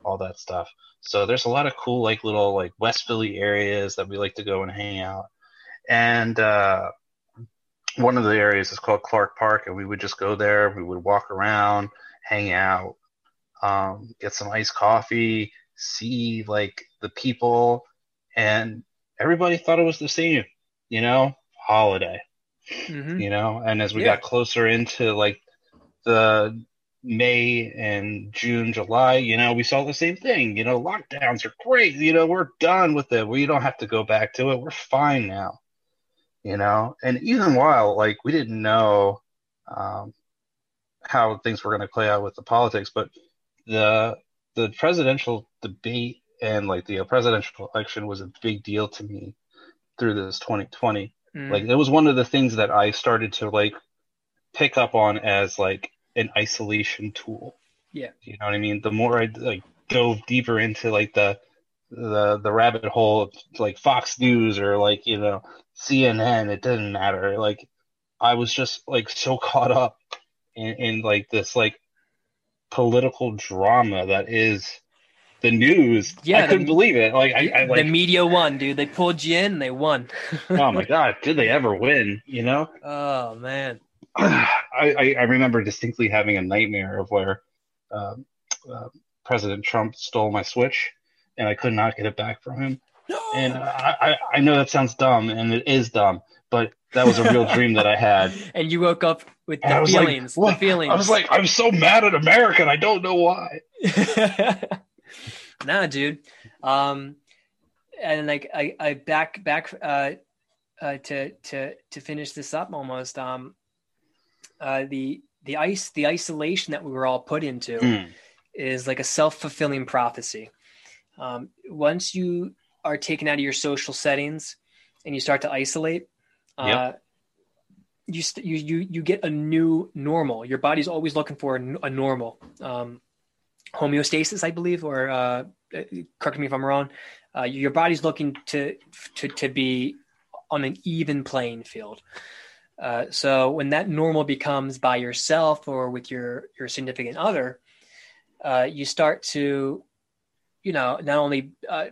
all that stuff. So there's a lot of cool like little like West Philly areas that we like to go and hang out. And uh, one of the areas is called Clark Park, and we would just go there. We would walk around, hang out, um, get some iced coffee, see like the people, and everybody thought it was the same. You know, holiday hmm you know and as we Yeah. got closer into like the may and june july you know we saw the same thing you know lockdowns are great you know we're done with it we don't have to go back to it we're fine now you know and even while like we didn't know um, how things were going to play out with the politics but the the presidential debate and like the presidential election was a big deal to me through this 2020 Mm. like it was one of the things that I started to like pick up on as like an isolation tool. Yeah. You know what I mean? The more I like dove deeper into like the the the rabbit hole of like Fox News or like, you know, CNN, it didn't matter. Like I was just like so [LAUGHS] caught up in, in like this like political drama that is the news. Yeah, I the- couldn't believe it. Like I, I the media won, dude. They pulled you in, they won. [LAUGHS] oh my god, did they ever win? You know? oh man. [CLEARS THROAT] I, I, I remember distinctly having a nightmare of where um, uh, President Trump stole my Switch, and I could not get it back from him. No. And I, I, I know that sounds dumb, and it is dumb, but that was a real dream that I had. [LAUGHS] and you woke up with And the like, feelings. "What?" the feelings. I was like, I'm so mad at America, and I don't know why. [LAUGHS] nah, dude. Um, and like I, I back back uh, uh, to to to finish this up almost. Um, uh, the the ice the isolation that we were all put into Mm. is like a self fulfilling prophecy. Um, once you are taken out of your social settings and you start to isolate, uh, Yep. you, st- you you you get a new normal. Your body's always looking for a, n- a normal um, homeostasis, I believe, or uh, uh, correct me if I'm wrong. Uh, your body's looking to to to be on an even playing field. Uh, so when that normal becomes by yourself or with your your significant other, uh, you start to, you know, not only uh,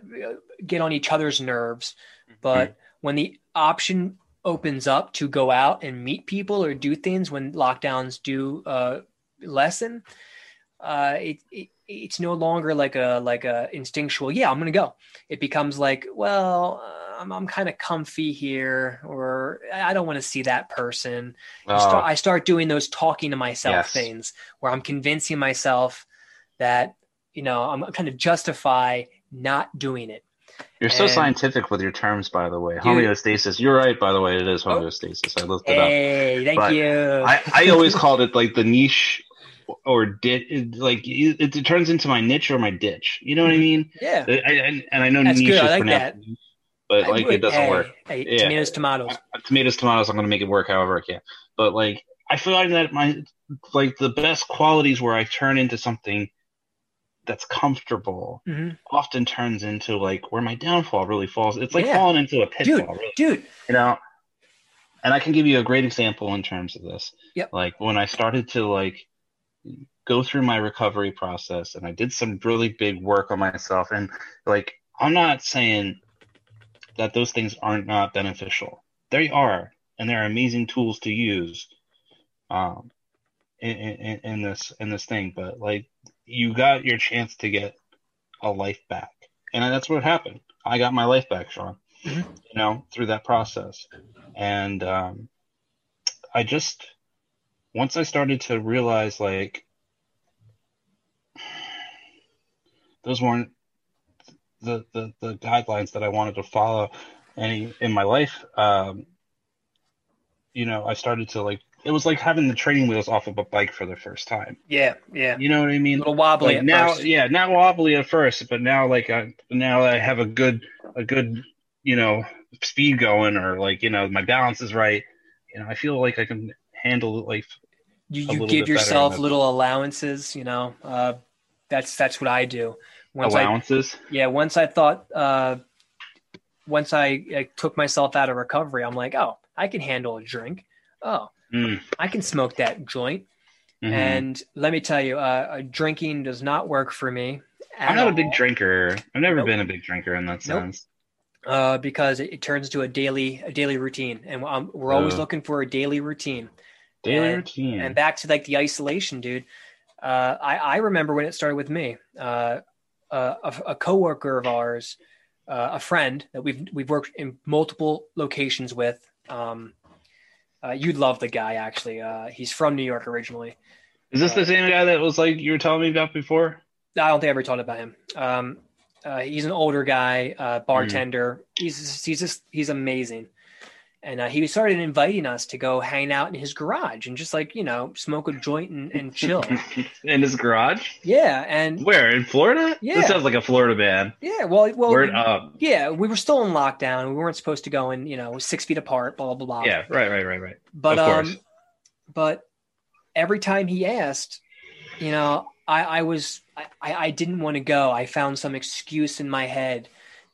get on each other's nerves, but when the option opens up to go out and meet people or do things when lockdowns do uh, lessen, uh, it, it it's no longer like a like a instinctual. Yeah, I'm gonna go. It becomes like, well, uh, I'm I'm kind of comfy here, or I don't want to see that person. Oh, start, I start doing those talking to myself Yes. things where I'm convincing myself that you know I'm kind of justify not doing it. you're so and- scientific with your terms, by the way. Dude. Homeostasis. You're right, by the way. It is Oh. homeostasis. I looked it up. Hey, thank But you. I, I always [LAUGHS] called it like the niche or ditch. Like it, it turns into my niche or my ditch. You know what I mean? yeah, I, I, and I know Mm-hmm. That's niche good. I is like pronounced, that. but I like would- it doesn't hey, work. Hey, Yeah. tomatoes, tomatoes. Uh, tomatoes, tomatoes. I'm going to make it work however I can. But like I find that my like the best qualities where I turn into something that's comfortable Mhm. often turns into like where my downfall really falls. It's like Yeah. falling into a dude, pitfall, really. dude. You know, and I can give you a great example in terms of this. Yep. Like when I started to like go through my recovery process and I did some really big work on myself and like I'm not saying that those things aren't not beneficial. They are, and they're amazing tools to use um in, in, in this in this thing, but like you got your chance to get a life back. And that's what happened. I got my life back, Sean. Mhm. You know, through that process. And um I just once I started to realize like those weren't the, the, the guidelines that I wanted to follow any in my life, um, you know, I started to like it was like having the training wheels off of a bike for the first time. Yeah, yeah. You know what I mean? little wobbly Like at now, first. yeah, not wobbly at first, but now like I now I have a good a good you know speed going, or like you know my balance is right. You know, I feel like I can handle life. You, you little give yourself little allowances. You know, uh, that's that's what I do. Once I allowances. yeah, once I thought, uh, once I, I took myself out of recovery, I'm like, oh, I can handle a drink. Oh, Mm, I can smoke that joint. mhm. And let me tell you, uh, uh, drinking does not work for me. I'm not a big drinker. I've never Nope. been a big drinker in that Nope. sense. uh, because it, it turns to a daily a daily routine, and um, we're always Uh. looking for a daily routine. Daily And- routine. And back to like the isolation, dude. Uh, I, I remember when it started with me. Uh, uh, a, a coworker of ours, uh, a friend that we've we've worked in multiple locations with. Um, uh, you'd love the guy, actually. Uh, he's from New York originally. Is this the same guy that was like you were telling me about before? I don't think I ever talked about him. Um, uh, he's an older guy, uh, bartender. He's he's just he's amazing. And uh, he started inviting us to go hang out in his garage and just like you know smoke a joint and, and chill. [LAUGHS] in his garage? yeah, and Where in Florida? Yeah. This sounds like a Florida man. yeah, well, well, Word up. yeah, we were still in lockdown. We weren't supposed to go in, you know, six feet apart. Blah blah blah. Yeah, right, right, right, right. but um, but every time he asked, you know, I I was I I didn't want to go. I found some excuse in my head,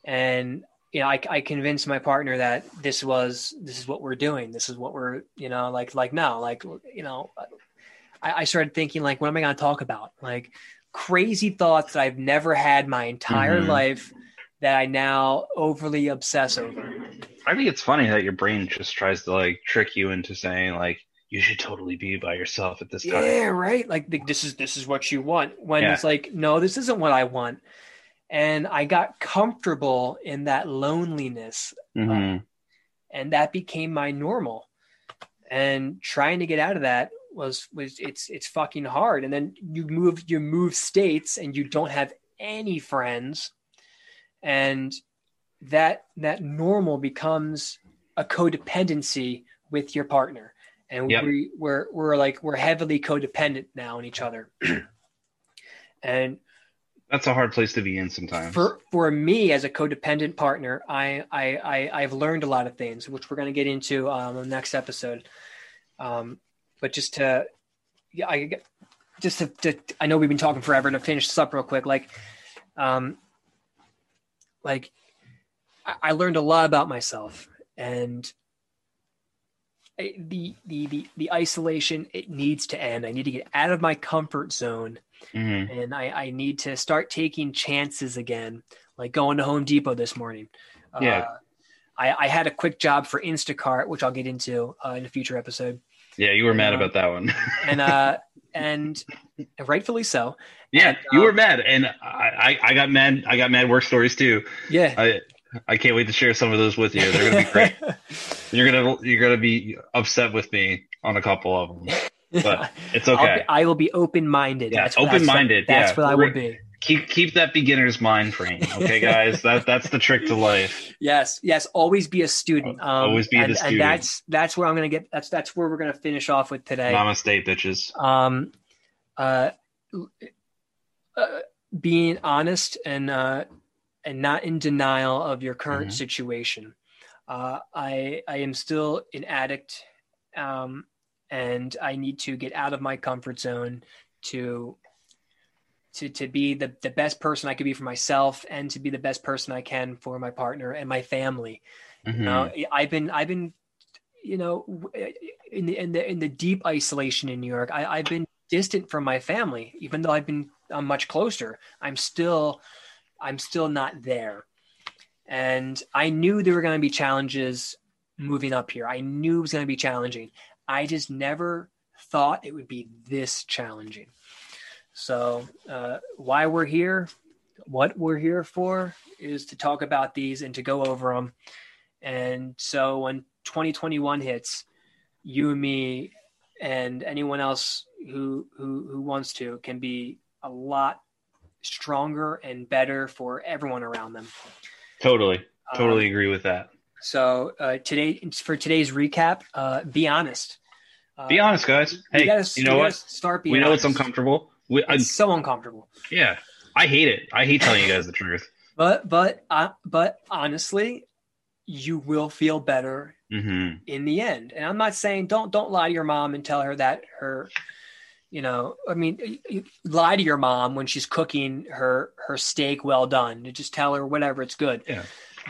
and you know, I I convinced my partner that this was this is what we're doing. This is what we're you know like like no like you know, I, I started thinking like, what am I going to talk about? Like crazy thoughts that I've never had my entire Mhm. life that I now overly obsess over. I think it's funny that your brain just tries to like trick you into saying like you should totally be by yourself at this time. Yeah, right. Like th- this is this is what you want. When Yeah. it's like, no, this isn't what I want. And I got comfortable in that loneliness, Mhm. and that became my normal. And trying to get out of that was was it's it's fucking hard. And then you move you move states, and you don't have any friends, and that that normal becomes a codependency with your partner and Yep. we we're we're like we're heavily codependent now on each other [CLEARS THROAT] and That's a hard place to be in sometimes. for for me as a codependent partner I I, I I've learned a lot of things which we're going to get into um, on the next episode um, but just to yeah I just to, to I know we've been talking forever to finish this up real quick like um like I, I learned a lot about myself and I- the, the the the isolation it needs to end i need to get out of my comfort zone Mhm. and I, I need to start taking chances again, like going to Home Depot this morning. Yeah. Uh, I, I had a quick job for Instacart, which I'll get into uh, in a future episode, Yeah, you were mad Uh, about that one. [LAUGHS] and uh, and rightfully so. yeah, and, you um, were mad, and I, I, I got mad. I got mad work stories too. Yeah, I, I can't wait to share some of those with you. They're gonna be great. [LAUGHS] you're gonna, you're gonna be upset with me on a couple of them, [LAUGHS] but it's I'll okay. be, I will be open minded. Yeah, open-minded, That's, yeah. what I will be. keep, keep that beginner's mind frame, okay, guys. [LAUGHS] that, that's the trick to life. Yes, yes. Always be a student. Um, Always be the and, student. And that's that's where I'm gonna get. That's that's where we're gonna finish off with today. Namaste, bitches. um, uh, uh, being honest and uh, and not in denial of your current Mhm. situation. Uh, I I am still an addict, um, and I need to get out of my comfort zone to to to be the the best person I could be for myself and to be the best person I can for my partner and my family. Mhm. You know, I've been I've been you know in the in the in the deep isolation in New York. I, I've been distant from my family, even though I've been I'm much closer. I'm still I'm still not there. And I knew there were going to be challenges moving up here. I knew it was going to be challenging. I just never thought it would be this challenging. So, uh, why we're here, what we're here for, is to talk about these and to go over them. And so, when 2021 hits, you and me and anyone else who who who wants to can be a lot stronger and better for everyone around them. Totally, Um, totally agree with that. So uh, today, for today's recap, uh, be honest. Uh, Be honest, guys. you Hey, gotta- you know gotta what? Start being. We know it's uncomfortable. We, I, It's so uncomfortable. yeah, I hate it. I hate telling you guys the truth. But but uh, but honestly, you will feel better hmm in the end. And I'm not saying don't don't lie to your mom and tell her that her, you know, I mean, you- you lie to your mom when she's cooking her her steak well done. Just tell her whatever, it's good. Yeah.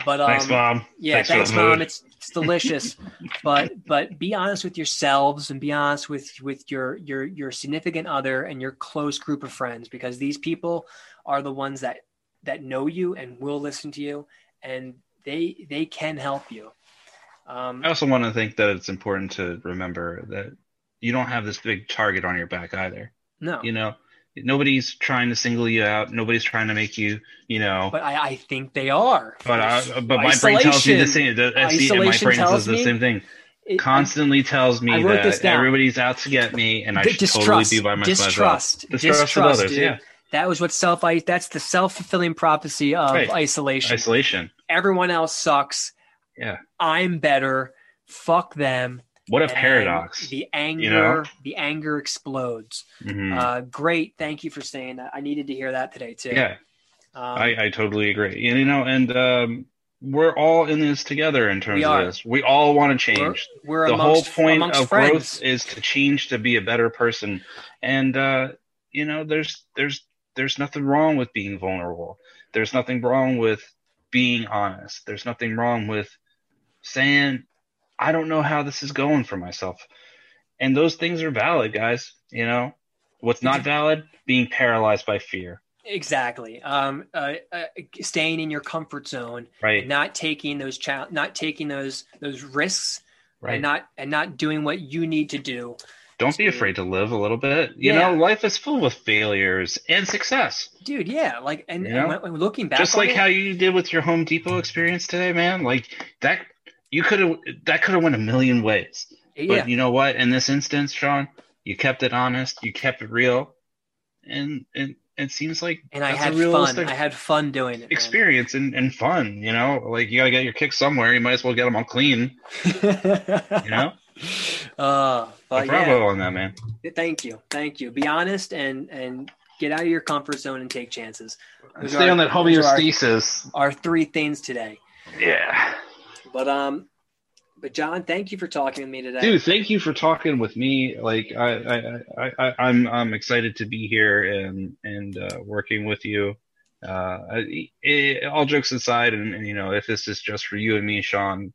But um, Thanks, mom. Yeah, Thanks for thanks, mom. mood. It's it's delicious, [LAUGHS] but but be honest with yourselves and be honest with with your your your significant other and your close group of friends because these people are the ones that that know you and will listen to you and they they can help you. Um, I also want to think that it's important to remember that you don't have this big target on your back either. no, You know, nobody's trying to single you out. Nobody's trying to make you, you know. but I, I think they are. But I, but my brain tells me the same. The, I see, and my brain says tells the me- same thing. It- Constantly tells me that everybody's out to get me, and I should distrust, totally be by my- myself. distrust, Distrust, distrust, with others. dude. Yeah, That was what self. That's the self fulfilling prophecy of Right. isolation. isolation. Everyone else sucks. Yeah. I'm better. Fuck them. What a And paradox. The anger, you know? the anger explodes. Mhm. Uh, great. Thank you for saying that. I needed to hear that today too. yeah, Um, I, I totally agree. And, you know, and um, we're all in this together in terms of this. We all want to we're, change. we're the whole point of friends. growth is to change to be a better person and uh you know there's there's there's nothing wrong with being vulnerable there's nothing wrong with being honest there's nothing wrong with saying i don't know how this is going for myself and those things are valid guys you know what's not valid being paralyzed by fear Exactly. Um, uh, uh, staying in your comfort zone, right not taking those cha- not taking those those risks, right and not and not doing what you need to do. don't be afraid to live a little bit you Yeah. know life is full with failures and success Dude, yeah, like and, You and when, when looking back, just like it, how you did with your Home Depot experience today, man. Like that, you could have that could have went a million ways. But you know what? In this instance, Sean, you kept it honest, you kept it real, and and it seems like and I had fun. I had fun doing it. man. experience and, and fun. You know, like you gotta get your kicks somewhere. You might as well get them all clean. [LAUGHS] You know, uh, but bravo on that, man. thank you, thank you. Be honest and and get out of your comfort zone and take chances. Those Stay are- on that are our- Our three things today. Yeah, But um, but John, thank you for talking with me today. dude. Thank you for talking with me. Like I, I, I, I I'm I'm excited to be here and and uh, working with you. Uh, it, all jokes aside, and, and you know, if this is just for you and me, Sean,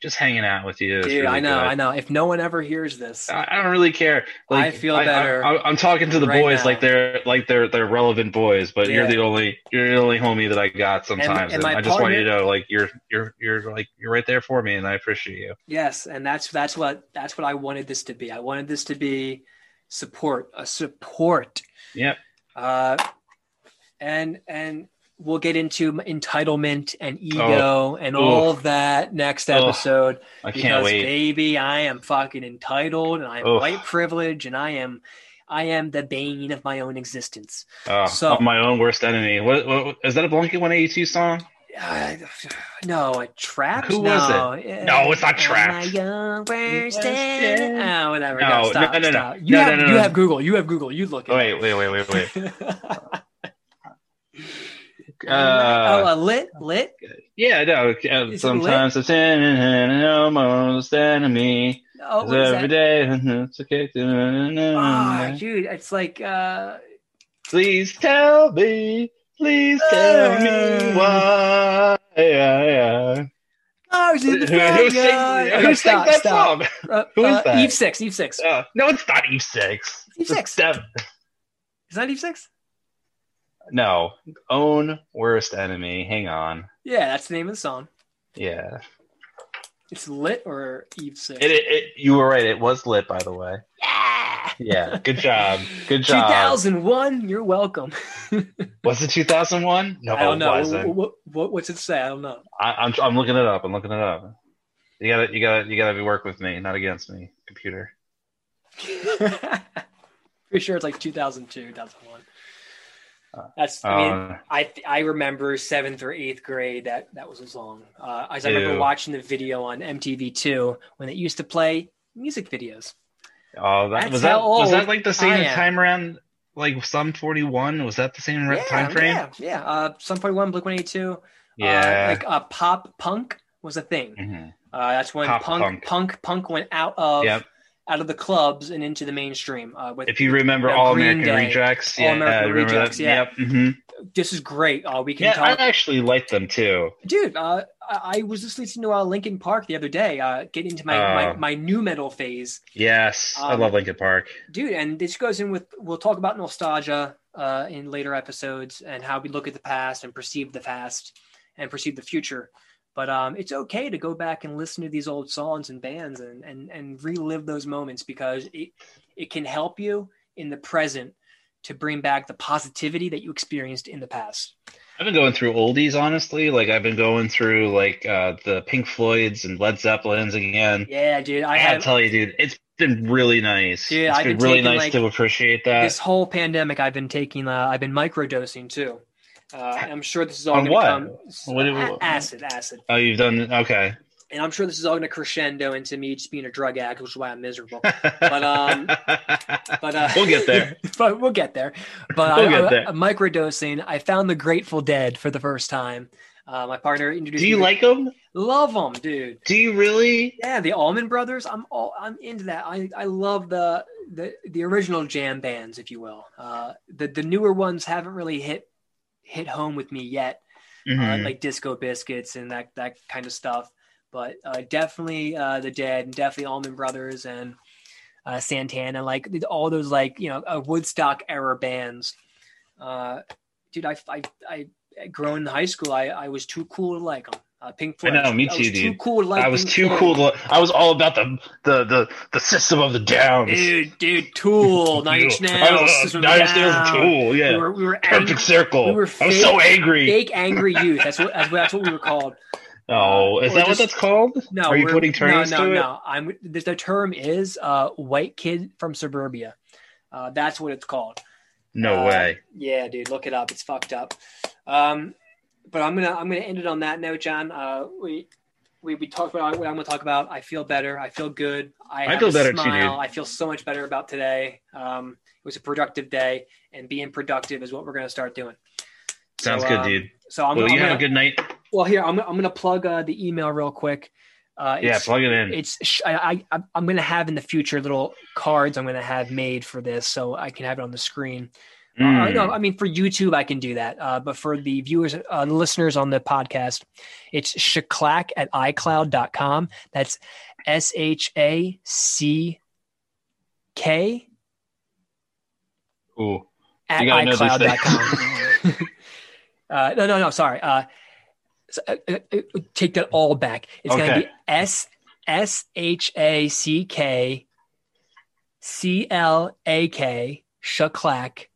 just hanging out with you. Dude, really I know, good. I know. If no one ever hears this, I I don't really care. Like, I feel better I, am talking to the right boys now. like they're like they're they're relevant boys, but you're the only you're the only homie that I got sometimes, and and, my I just want you to know, like you're you're you're like you're right there for me, and I appreciate you. yes, and that's that's what that's what I wanted this to be. I wanted this to be support, a support. Yep. Uh, and and we'll get into entitlement and ego and all of that next episode. I because can't wait. baby, I am fucking entitled and I have Oof. white privilege and I am I am the bane of my own existence. Oh, So- I'm my own worst enemy. What, what is that? A Blink 182 song? Uh, [SIGHS] no, a trap. Who no. was it? No, it's not Trapped. My own worst Worst enemy. enemy. Oh, whatever. No, No, stop, no, no, no. stop. You, No, have, no, no, you have Google. You have Google. You look at Wait, wait, wait, wait, wait. [LAUGHS] Uh, oh, a lit, lit. yeah, no. Uh, sometimes it's in and almost enemy. Oh, what every day. [LAUGHS] It's okay. Ah, dude, it's like uh, Please tell me. Please tell me why. Yeah, yeah. Oh, who's in the Who, who sings, fire? who Okay, sings that stop. song? Uh, [LAUGHS] Who is uh, that? Eve six. Eve six. Uh, no, it's not Eve Six. Eve It's six. Dev- Is that Eve six? No, own worst enemy. Hang on. Yeah, that's the name of the song. Yeah, It's lit or Eve six. it, it, it. You were right. It was lit, by the way. Yeah. Yeah, good job. Good job. 2001. You're welcome. [LAUGHS] Was it 2001? No, I don't know. What, what, what, what's it say? I don't know. I, I'm I'm looking it up. I'm looking it up. You gotta you gotta you gotta be work with me, not against me, computer. [LAUGHS] Pretty sure it's like 2002, 2001. That's. I mean, Um, I I remember seventh or eighth grade that that was a song. Uh, as I remember watching the video on MTV2 when it used to play music videos. oh, that That's was that was that like the same time around like Sum 41? Was that the same Yeah, time frame? yeah, yeah. Uh, some point one, Blink One Eighty Two. Yeah. uh, like uh, pop punk was a thing. Mhm. Uh, that's when punk, punk. punk punk went out of Yep. Out of the clubs and into the mainstream. Uh, with If you remember Yeah, All Green American Day. Rejects, All yeah, American remember Rejects, that? yeah. Yep. mhm. this is great. Uh, we can Yeah, talk. I actually like them too. dude uh, I, I was just listening to uh, Linkin Park the other day uh, getting into my, my, Oh. my nu metal phase Yes, I Um, love Linkin Park. dude and this goes in with we'll talk about nostalgia uh, in later episodes and how we look at the past and perceive the past and perceive the future but um, it's okay to go back and listen to these old songs and bands and, and, and relive those moments because it, it can help you in the present to bring back the positivity that you experienced in the past I've been going through oldies, honestly. Like I've been going through like uh, the Pink Floyds and Led Zeppelins again. yeah dude i I gotta have tell you, dude, it's been really nice. Dude, it's I've been, been really taking, nice like, to appreciate that. this whole pandemic i've been taking uh, i've been microdosing too uh, i'm sure this is all On going to what? come What do we- acid acid Oh, you've done okay. and i'm sure this is all going to crescendo into me just being a drug addict which is why i'm miserable But, um, [LAUGHS] but uh, we'll get there. [LAUGHS] but we'll get there but We'll I, get there. I'm microdosing i found the grateful dead for the first time uh, my partner introduced Do you me to- like them? love them dude Do you really? yeah the Allman Brothers. I'm all I'm into that. I, I love the, the the original jam bands, if you will. Uh, the the newer ones haven't really hit hit home with me yet, uh, Mhm. like Disco Biscuits and that that kind of stuff. But uh, definitely uh, the Dead, and definitely Allman Brothers and uh, Santana, like all those like you know uh, Woodstock era bands. Uh, dude, I I I growing in high school, I I was too cool to like them. Uh, Pink I know, me I too, was Too dude. cool to like. I was Pink too Floyd. cool to. I was all about the the the, the system of the downs. Dude, dude, Tool, [LAUGHS] Nine Inch Nails, was- System Nine Inch Nails, Tool, yeah. We were, we were Perfect angry, circle. we were I was so angry. fake angry [LAUGHS] youth. That's what that's, what- that's what we were called. [LAUGHS] Oh, is Or that what that's called? No, Are you putting terms no, no, to it? no. I'm the, the term is uh, white kid from suburbia. Uh, that's what it's called. No Uh, way. Yeah, dude, look it up. It's fucked up. Um, but I'm gonna I'm gonna end it on that note, John. Uh, we. We, we talked about what I'm going to talk about. I feel better. I feel good. I, I feel better smile. dude. I feel so much better about today. Um, it was a productive day, and being productive is what we're going to start doing. Sounds So, good, um, dude. So I'm, Well, I'm you gonna, have a good night. well here I'm, I'm going to plug uh, the email real quick. Uh, Yeah, plug it in. it's I, I I'm going to have in the future little cards I'm going to have made for this, so I can have it on the screen. Uh, Mm. no, I mean for YouTube I can do that, uh, but for the viewers, uh, listeners on the podcast, it's shaclack at iCloud.com. That's S H A C K Ooh. at iCloud.com. [LAUGHS] uh, no, no, no, sorry. Uh, so, uh, uh, uh, take that all back. It's going to be S S H A C K C L A K Shaclack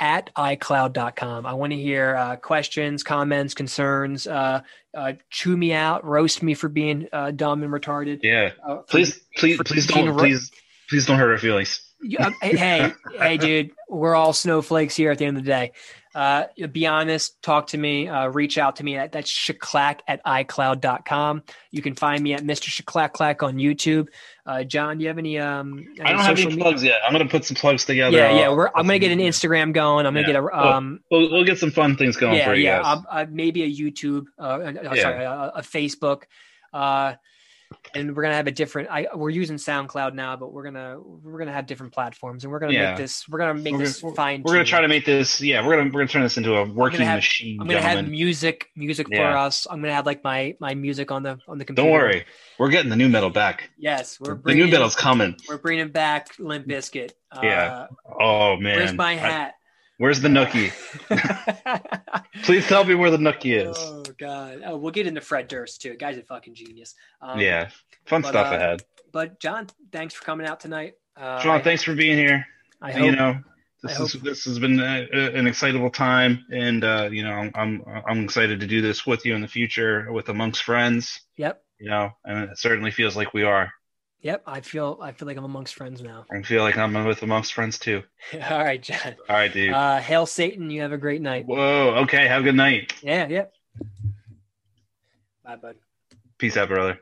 at iCloud.com. I want to hear uh, questions, comments, concerns. Uh, uh, chew me out, roast me for being uh, dumb and retarded. Yeah. Uh, Please, please, please don't, ro- please, please don't hurt our feelings. Yeah, hey, hey, dude, we're all snowflakes here at the end of the day. Uh, be honest, talk to me, uh, reach out to me. That, that's shaclack at iCloud.com. You can find me at Mr. Shaclack on YouTube. Uh, John, do you have any? Um, I don't have any media? plugs yet. I'm gonna put some plugs together. Yeah, yeah. We're, I'm gonna get an Instagram going. I'm gonna Yeah. get a um, We'll, we'll get some fun things going yeah, for you yeah. guys. Uh, uh, maybe a YouTube, uh, uh, Yeah. sorry, a, a Facebook. Uh, and we're gonna have a different. I we're using SoundCloud now, but we're gonna we're gonna have different platforms, and we're gonna Yeah. make this. We're gonna make We're this gonna- fine. We're gonna try to make this. Yeah, we're gonna we're gonna turn this into a working have- machine, I'm gonna have gentlemen. music, music for us. I'm gonna have like my my music on the on the computer. Don't worry, we're getting the nu metal back. Yes, we're The bringing nu metal's coming. we're bringing back Limp Bizkit. Uh, Yeah. Oh man, Where's my I- hat? Where's the nookie? [LAUGHS] Please tell me where the nookie is. oh God! Oh, we'll get into Fred Durst too. Guy's a fucking genius. Um, yeah, fun but, stuff uh, ahead. But John, thanks for coming out tonight. Uh, Sean, I- thanks for being here. I hope. you know, this is this has been a, a- an excitable time, and uh, you know, I'm, I'm I'm excited to do this with you in the future with amongst friends. Yep. You know, and it certainly feels like we are. Yep. I feel I feel like I'm amongst friends now. I feel like I'm with amongst friends too. [LAUGHS] All right, John. All right, dude. Uh, hail Satan. You have a great night. Whoa. Okay. Have a good night. Yeah. Yep. Bye, bud. Peace out, brother.